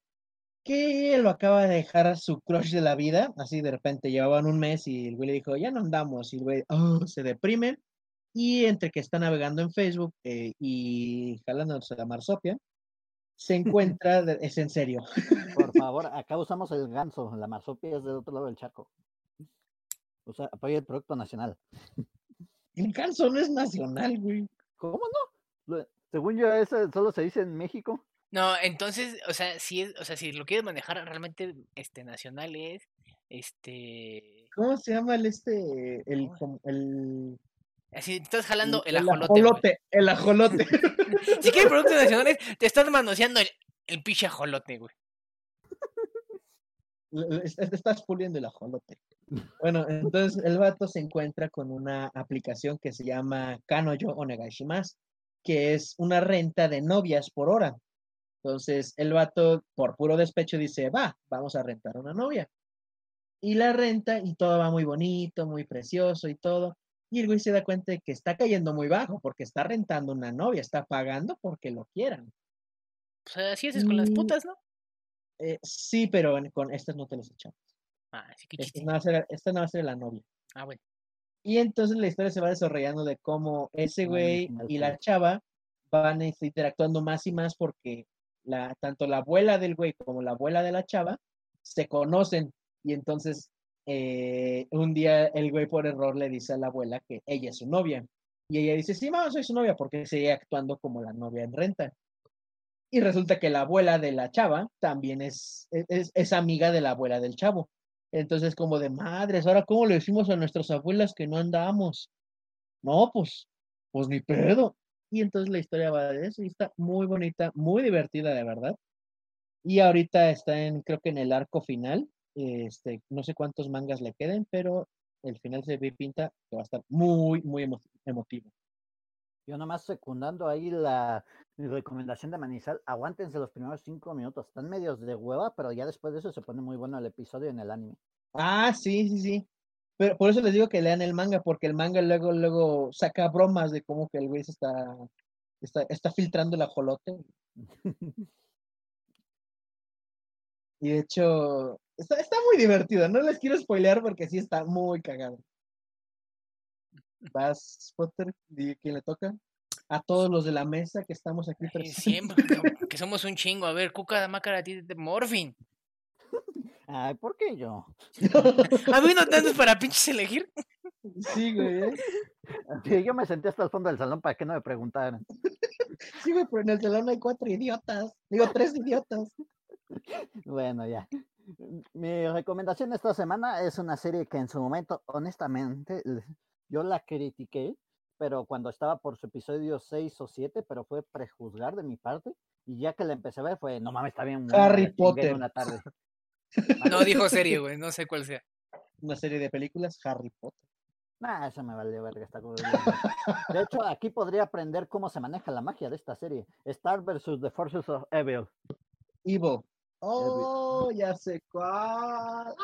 que lo acaba de dejar a su crush de la vida, así de repente llevaban un mes y el güey le dijo, ya no andamos, y el güey "Oh", se deprime, y entre que está navegando en Facebook eh, y jalándose la marsopia, se encuentra, de- es en serio, Por favor, acá usamos el ganso, la marsopia es del otro lado del charco. O sea, apoya el producto nacional. el ganso no es nacional, güey. ¿Cómo no? Lo- Según yo, eso solo se dice en México. No, entonces, o sea, si es, o sea, si lo quieres manejar realmente este nacional es este ¿Cómo se llama el este, el, el, así te estás jalando el, el ajolote. el ajolote. Si quieres productos nacionales, te estás manoseando el, el pinche ajolote, güey. Es- estás puliendo el ajolote. Bueno, entonces el vato se encuentra con una aplicación que se llama Kanoyo Onegaishimasu, que es una renta de novias por hora. Entonces el vato, por puro despecho, dice, va, vamos a rentar una novia. Y la renta y todo va muy bonito, muy precioso y todo. Y el güey se da cuenta de que está cayendo muy bajo porque está rentando una novia, está pagando porque lo quieran. Sea, así haces con las putas, ¿no? Eh, sí, pero en- con estas no te las echamos. Ah, sí que Esta chiste. no va a ser, esta no va a ser la novia. Ah, bueno. Y entonces la historia se va desarrollando de cómo ese güey y la chava van este, interactuando más y más porque la, tanto la abuela del güey como la abuela de la chava se conocen. Y entonces eh, un día el güey por error le dice a la abuela que ella es su novia. Y ella dice, sí, mamá, soy su novia porque sigue actuando como la novia en renta. Y resulta que la abuela de la chava también es, e, es, es amiga de la abuela del chavo. Entonces, como de madres, ahora cómo le decimos a nuestras abuelas que no andamos. No, pues, pues ni pedo. Y entonces la historia va de eso y está muy bonita, muy divertida, de verdad. Y ahorita está en, creo que en el arco final. Este, no sé cuántos mangas le queden, pero el final se ve pinta que va a estar muy, muy emo- emotivo. Yo nomás secundando ahí la recomendación de Manizal, aguántense los primeros cinco minutos. Están medios de hueva, pero ya después de eso se pone muy bueno el episodio en el anime. Ah, sí, sí, sí. Pero por eso les digo que lean el manga, porque el manga luego, luego saca bromas de cómo que el güey se está, está, está filtrando el ajolote. Y de hecho, está, está muy divertido. No les quiero spoilear porque sí está muy cagado. Vas, Potter, di quién le toca. A todos los de la mesa que estamos aquí presentes. Siempre, que- somos un chingo. A ver, Cuca, Mácara, a ti de Morfin. Ay, ¿por qué yo? ¿Habiendo tantos para pinches elegir? Sí, güey. ¿eh? Sí, yo me senté hasta el fondo del salón para que no me preguntaran. Sí, güey, pero en el salón hay cuatro idiotas. Digo, tres idiotas. Bueno, ya. Mi recomendación esta semana es una serie que en su momento, honestamente, yo la critiqué, pero cuando estaba por su episodio 6 o 7, pero fue prejuzgar de mi parte. Y ya que la empecé a ver, fue, no mames, está bien. Harry Potter. una tarde. No dijo serie, güey, no sé cuál sea. Una serie de películas, Harry Potter. Nah, eso me valió verga. Está como bien. De hecho, aquí podría aprender cómo se maneja la magia de esta serie. Star versus The Forces of Evil. Evil. Oh, ya sé cuál.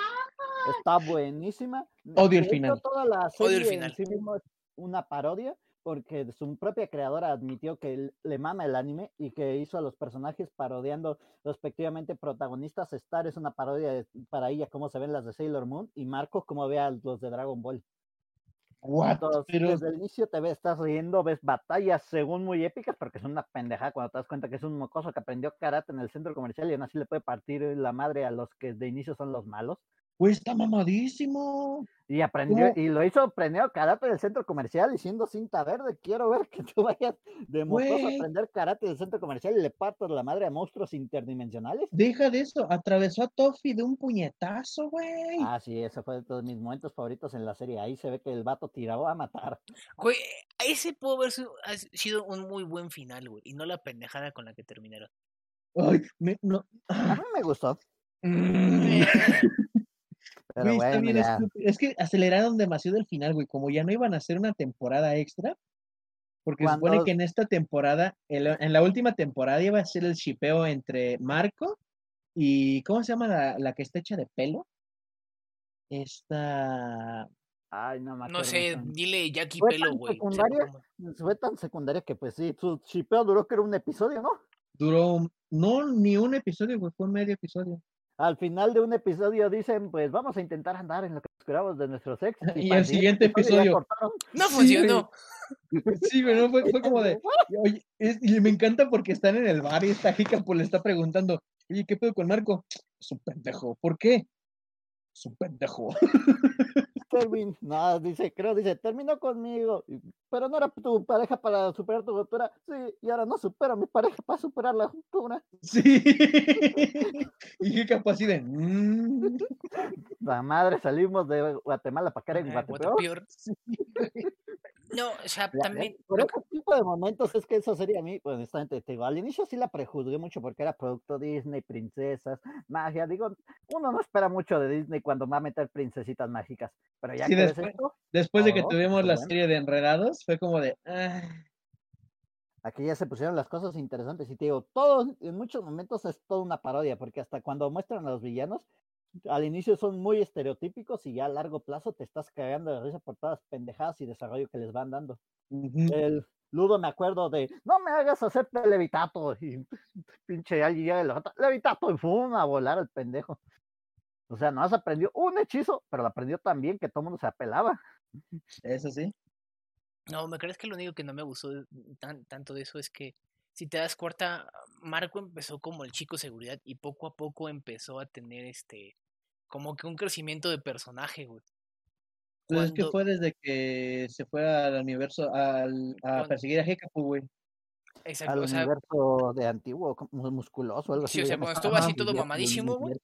Está buenísima. Odio el final. toda la Odio el serie final. en sí mismo es una parodia, porque su propia creadora admitió que le mama el anime y que hizo a los personajes parodiando respectivamente protagonistas. Star es una parodia de- para ella, como se ven las de Sailor Moon, y Marco, como ve a los de Dragon Ball. What? Entonces, Pero, desde el inicio te ves, estás riendo, ves batallas según muy épicas, porque es una pendejada cuando te das cuenta que es un mocoso que aprendió karate en el centro comercial y aún así le puede partir la madre a los que de inicio son los malos. Güey, está mamadísimo. Y aprendió, ¿Cómo? y lo hizo, aprendió karate del centro comercial y siendo cinta verde. Quiero ver que tú vayas de mocoso a aprender karate del centro comercial y le partas la madre a monstruos interdimensionales. Deja de eso. Atravesó a Toffy de un puñetazo, güey. Ah, sí, ese fue de todos mis momentos favoritos en la serie. Ahí se ve que el vato tiraba a matar. Güey, ese pudo haber sido, ha sido un muy buen final, güey, y no la pendejada con la que terminaron. Ay, me- no. A mí me gustó. Pero Güey, está bueno, bien ya. estúpido. Es que aceleraron demasiado el final, güey. Como ya no iban a hacer una temporada extra. Porque se supone que en esta temporada, en la, en la última temporada iba a ser el shipeo entre Marco y. ¿Cómo se llama la, la que está hecha de pelo? Esta. Ay, no me No sé, dile Jackie ¿Fue Pelo, güey. Fue tan secundaria que pues sí, su chipeo duró que era un episodio, ¿no? Duró. No, ni un episodio, güey. Fue medio episodio. Al final de un episodio dicen, pues vamos a intentar andar en lo que nos curamos de nuestros ex. Y para el siguiente episodio. No funcionó. Sí, güey, no, fue, fue como de. Oye, es- y me encanta porque están en el bar y esta jica pues le está preguntando, oye, ¿qué pedo con Marco? Es un pendejo. ¿Por qué? Es un pendejo. Termin, no, dice, creo, dice, terminó conmigo, pero no era tu pareja para superar tu ruptura. Sí, y ahora no supero a mi pareja para superar la ruptura. Sí. Y pues así de. "Mm". La madre, salimos de Guatemala para caer en Guatepeor. Guatepeor. No, o sea, La- también. Por ese tipo de momentos es que eso sería a mí, pues, honestamente, te digo, al inicio sí la prejuzgué mucho porque era producto Disney, princesas, magia, digo, uno no espera mucho de Disney cuando va a meter princesitas mágicas, pero ya Sí, que después- esto, Después de que tuvimos la bueno. serie de Enredados, fue como de. "Ah". aquí ya se pusieron las cosas interesantes y te digo, todo, en muchos momentos es toda una parodia, porque hasta cuando muestran a los villanos, al inicio son muy estereotípicos y ya a largo plazo te estás cagando de risa por todas las pendejadas y desarrollo que les van dando. El Ludo me acuerdo de, no me hagas hacerte levitato. Y pinche alguien llega y le jota, levitato y fum, a volar al pendejo. O sea, no has aprendido un hechizo, pero lo aprendió tan bien que todo el mundo se apelaba. Eso sí. No, me crees que lo único que no me gustó tan, tanto de eso es que, si te das cuenta, Marco empezó como el chico seguridad y poco a poco empezó a tener este, como que un crecimiento de personaje, güey. Pues es que Cuando- fue desde que se fue al universo al, a Cuando- perseguir a Hekapu, güey. Exacto, Al o sea, universo de antiguo, como musculoso, algo así. Sí, o sea, cuando estuvo Ajá, así todo mamadísimo, güey.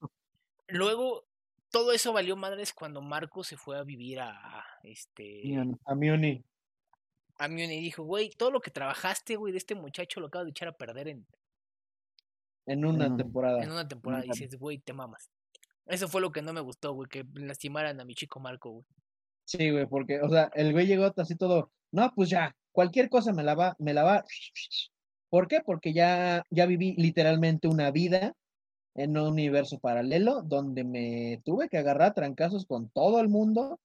luego todo eso valió madres cuando Marco se fue a vivir a este Union. A Mioni. A Mion y dijo, güey, todo lo que trabajaste, güey, de este muchacho lo acabas de echar a perder en, En una temporada. en una temporada. Y dices, güey, te mamas. Eso fue lo que no me gustó, güey, que lastimaran a mi chico Marco, güey. Sí, güey, porque, o sea, el güey llegó así todo, no, pues ya, cualquier cosa me la va, me la va. ¿Por qué? Porque ya, ya viví literalmente una vida en un universo paralelo donde me tuve que agarrar trancazos con todo el mundo.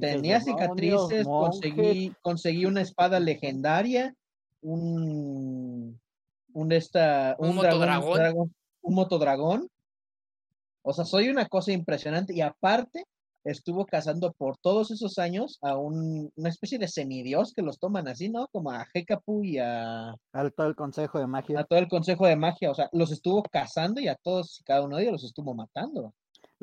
Tenía cicatrices, conseguí, conseguí una espada legendaria, un, un esta, Un un, dragón, motodragón. dragón- un motodragón. O sea, soy una cosa impresionante y aparte estuvo cazando por todos esos años a un- una especie de semidios que los toman así, ¿no? Como a Hekapu y a, Al todo el consejo de magia. a todo el consejo de magia. O sea, los estuvo cazando y a todos, y cada uno de ellos los estuvo matando.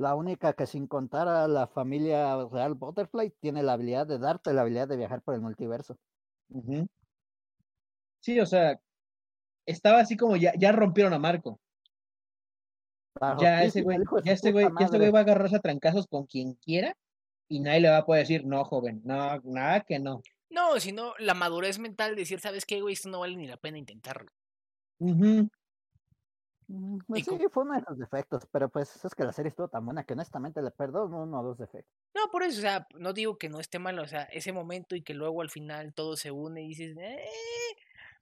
La única que sin contar a la familia real Butterfly tiene la habilidad de darte la habilidad de viajar por el multiverso. Sí, o sea, estaba así como ya, ya rompieron a Marco. Ya ese güey, ya este güey, ya este güey va a agarrarse a trancazos con quien quiera y nadie le va a poder decir, no, joven, no, nada que no. No, sino la madurez mental de decir, ¿sabes qué, güey? Esto no vale ni la pena intentarlo. Pues Y sí, fue uno de sus defectos, pero pues es que la serie estuvo tan buena que honestamente le perdono uno o dos defectos. No, por eso, o sea, no digo que no esté mal, o sea, ese momento y que luego al final todo se une y dices, eh,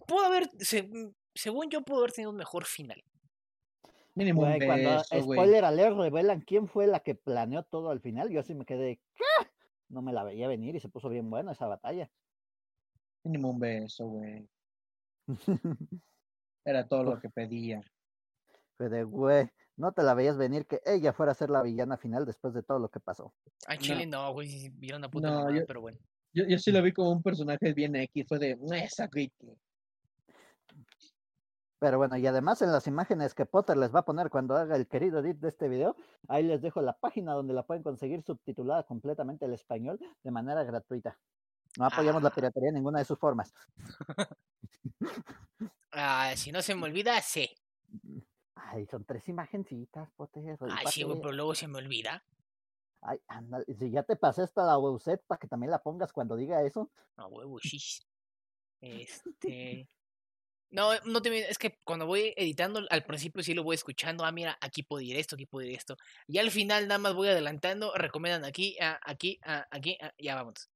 pudo haber, se- mm, según yo, pudo haber tenido un mejor final. Mínimo un Güey, cuando, beso, spoiler alert, revelan quién fue la que planeó todo al final, yo así me quedé, ¿qué? No me la veía venir y se puso bien buena esa batalla. Mínimo un beso, güey. Era todo lo que pedía. De, güey, no te la veías venir que ella fuera a ser la villana final después de todo lo que pasó. No. chile no, güey, sí, vieron una puta No, yo- pero bueno. Yo, yo sí lo vi como un personaje bien X, fue de, esa güey. que-". Pero bueno, y además en las imágenes que Potter les va a poner cuando haga el querido edit de este video, ahí les dejo la página donde la pueden conseguir subtitulada completamente al español de manera gratuita. No apoyamos la Ah. piratería en ninguna de sus formas. Ah, si no se me olvida, sí. Ay, son tres imagencitas, Potter. Ay, sí, güey, pero luego se me olvida. Ay, ándale, si ya te pasé hasta la website para que también la pongas cuando diga eso. A huevo, shis. Este. No, no te es que cuando voy editando al principio sí lo voy escuchando, ah, mira, aquí puedo ir esto, aquí puedo ir esto. Y al final nada más voy adelantando, recomiendan aquí, ah, aquí, ah, aquí, ah, ya vamos.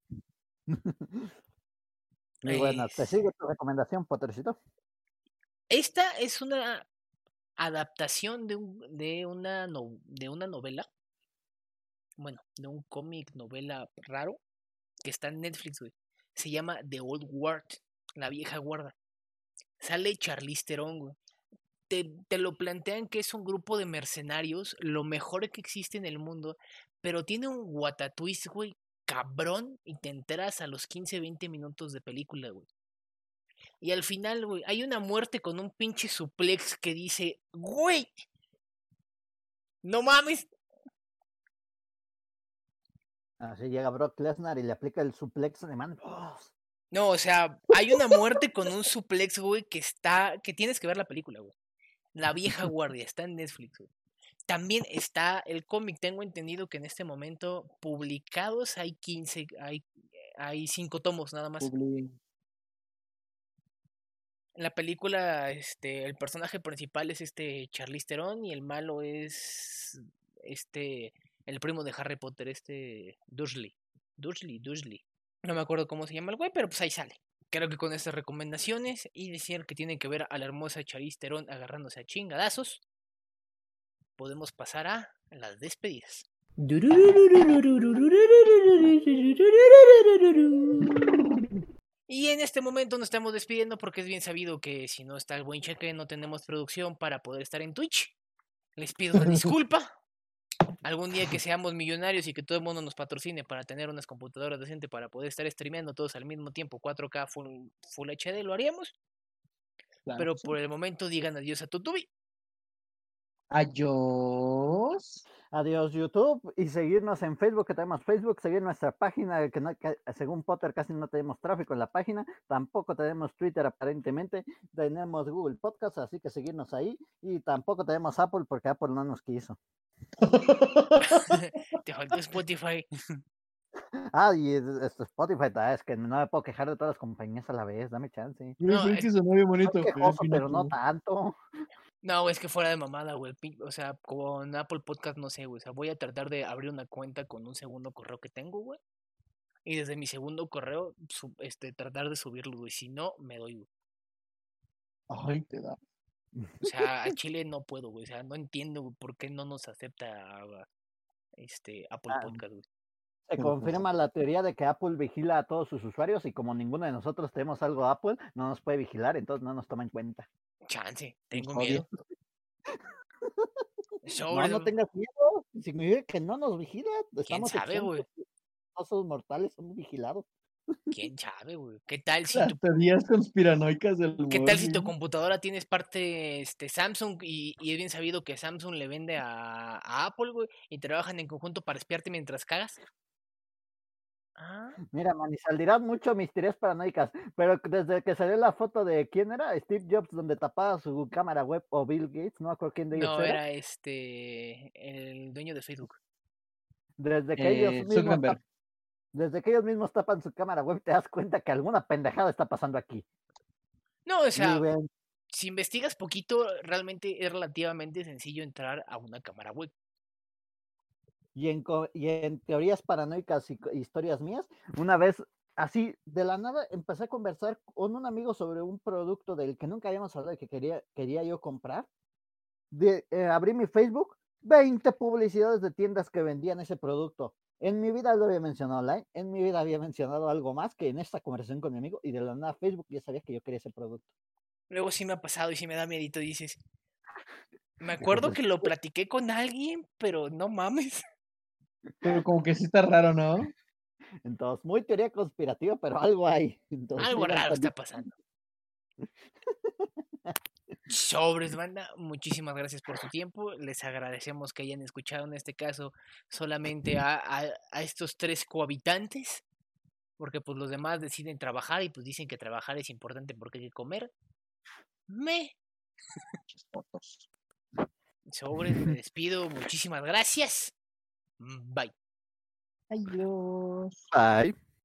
Muy buena. ¿Te sigue tu recomendación, Pottercito? Esta es una adaptación de, un, de, una, no- de una novela, bueno, de un cómic novela raro que está en Netflix, güey. Se llama The Old Guard, la vieja guarda. Sale Charlize Theron, güey. Te, te lo plantean que es un grupo de mercenarios, lo mejor que existe en el mundo, pero tiene un guatatwist, güey, cabrón, y te enteras a los 15, 20 minutos de película, güey. Y al final, güey, hay una muerte con un pinche suplex que dice, güey, no mames. Así llega Brock Lesnar y le aplica el suplex alemán. ¡Oh! No, o sea, hay una muerte con un suplex, güey, que está, que tienes que ver la película, güey. La vieja guardia, está en Netflix, güey. También está el cómic, tengo entendido que en este momento publicados hay 15, hay, hay 5 tomos nada más. Publi. En la película, este, el personaje principal es este Charlize Theron y el malo es este, el primo de Harry Potter, este Dursley. Dursley, Dursley. No me acuerdo cómo se llama el güey, pero pues ahí sale. Creo que con estas recomendaciones y decir que tienen que ver a la hermosa Charlize Theron agarrándose a chingadazos, podemos pasar a las despedidas. Y en este momento nos estamos despidiendo porque es bien sabido que si no está el buen cheque no tenemos producción para poder estar en Twitch. Les pido una disculpa. Algún día que seamos millonarios y que todo el mundo nos patrocine para tener unas computadoras decentes para poder estar streameando todos al mismo tiempo 4K Full, full HD, lo haríamos. Claro Pero sí. por el momento digan adiós a Tutubi. Adiós. Adiós YouTube y seguirnos en Facebook, que tenemos Facebook, seguir nuestra página, que, no- que según Potter casi no tenemos tráfico en la página, tampoco tenemos Twitter aparentemente, tenemos Google Podcast, así que seguirnos ahí y tampoco tenemos Apple porque Apple no nos quiso. Te faltó Spotify. Ah, y es- esto Spotify, ah, es que no me puedo quejar de todas las compañías a la vez, dame chance. No, Güey, es- que sonó bien bonito. Pero quejoso, no tanto. No, es que fuera de mamada, güey. O sea, con Apple Podcast no sé, güey. O sea, voy a tratar de abrir una cuenta con un segundo correo que tengo, güey. Y desde mi segundo correo, este, tratar de subirlo, güey. Si no, me doy, güey. Ay, te da. O sea, a Chile no puedo, güey. O sea, no entiendo, güey, por qué no nos acepta este Apple Ah, Podcast, güey. Se pues, confirma la teoría de que Apple vigila a todos sus usuarios y como ninguno de nosotros tenemos algo Apple, no nos puede vigilar, entonces no nos toma en cuenta. Chance, tengo obvio. miedo. No, no tengas miedo. Significa que no nos vigila. ¿Quién sabe, güey? exentos, No somos mortales, somos vigilados. ¿Quién sabe, güey? ¿Qué tal si tu teorías conspiranoicas del ¿Qué tal si tu computadora tienes parte este, Samsung y, y es bien sabido que Samsung le vende a, a Apple, güey, y trabajan en conjunto para espiarte mientras cagas? Ah, Mira, Manizaldirán mucho mis teorías paranoicas, pero desde que salió la foto de quién era, Steve Jobs, donde tapaba su cámara web o Bill Gates, no me acuerdo quién de ellos no, era, era este el dueño de Facebook. desde que ellos Eh, mismos desde que ellos mismos tapan su cámara web, te das cuenta que alguna pendejada está pasando aquí. No, o Y sea, si investigas poquito, realmente es relativamente sencillo entrar a una cámara web. Y en, co- y en teorías paranoicas y historias mías, una vez así de la nada empecé a conversar con un amigo sobre un producto del que nunca habíamos hablado y que quería, quería yo comprar. De, eh, abrí mi Facebook, 20 publicidades de tiendas que vendían ese producto. En mi vida lo había mencionado online, en mi vida había mencionado algo más que en esta conversación con mi amigo y de la nada Facebook ya sabía que yo quería ese producto. Luego sí me ha pasado y sí me da miedito, dices. Me acuerdo que lo platiqué con alguien, pero no mames. Pero como que sí está raro, ¿no? Entonces, muy teoría conspirativa, pero algo hay. Entonces, Algo raro está pasando. Sobres, banda, muchísimas gracias por su tiempo. Les agradecemos que hayan escuchado en este caso solamente a, a- a estos tres cohabitantes, porque pues los demás deciden trabajar y pues dicen que trabajar es importante porque hay que comer. Me. Fotos. Sobres, me despido. Muchísimas gracias. Bye. Adiós. Bye.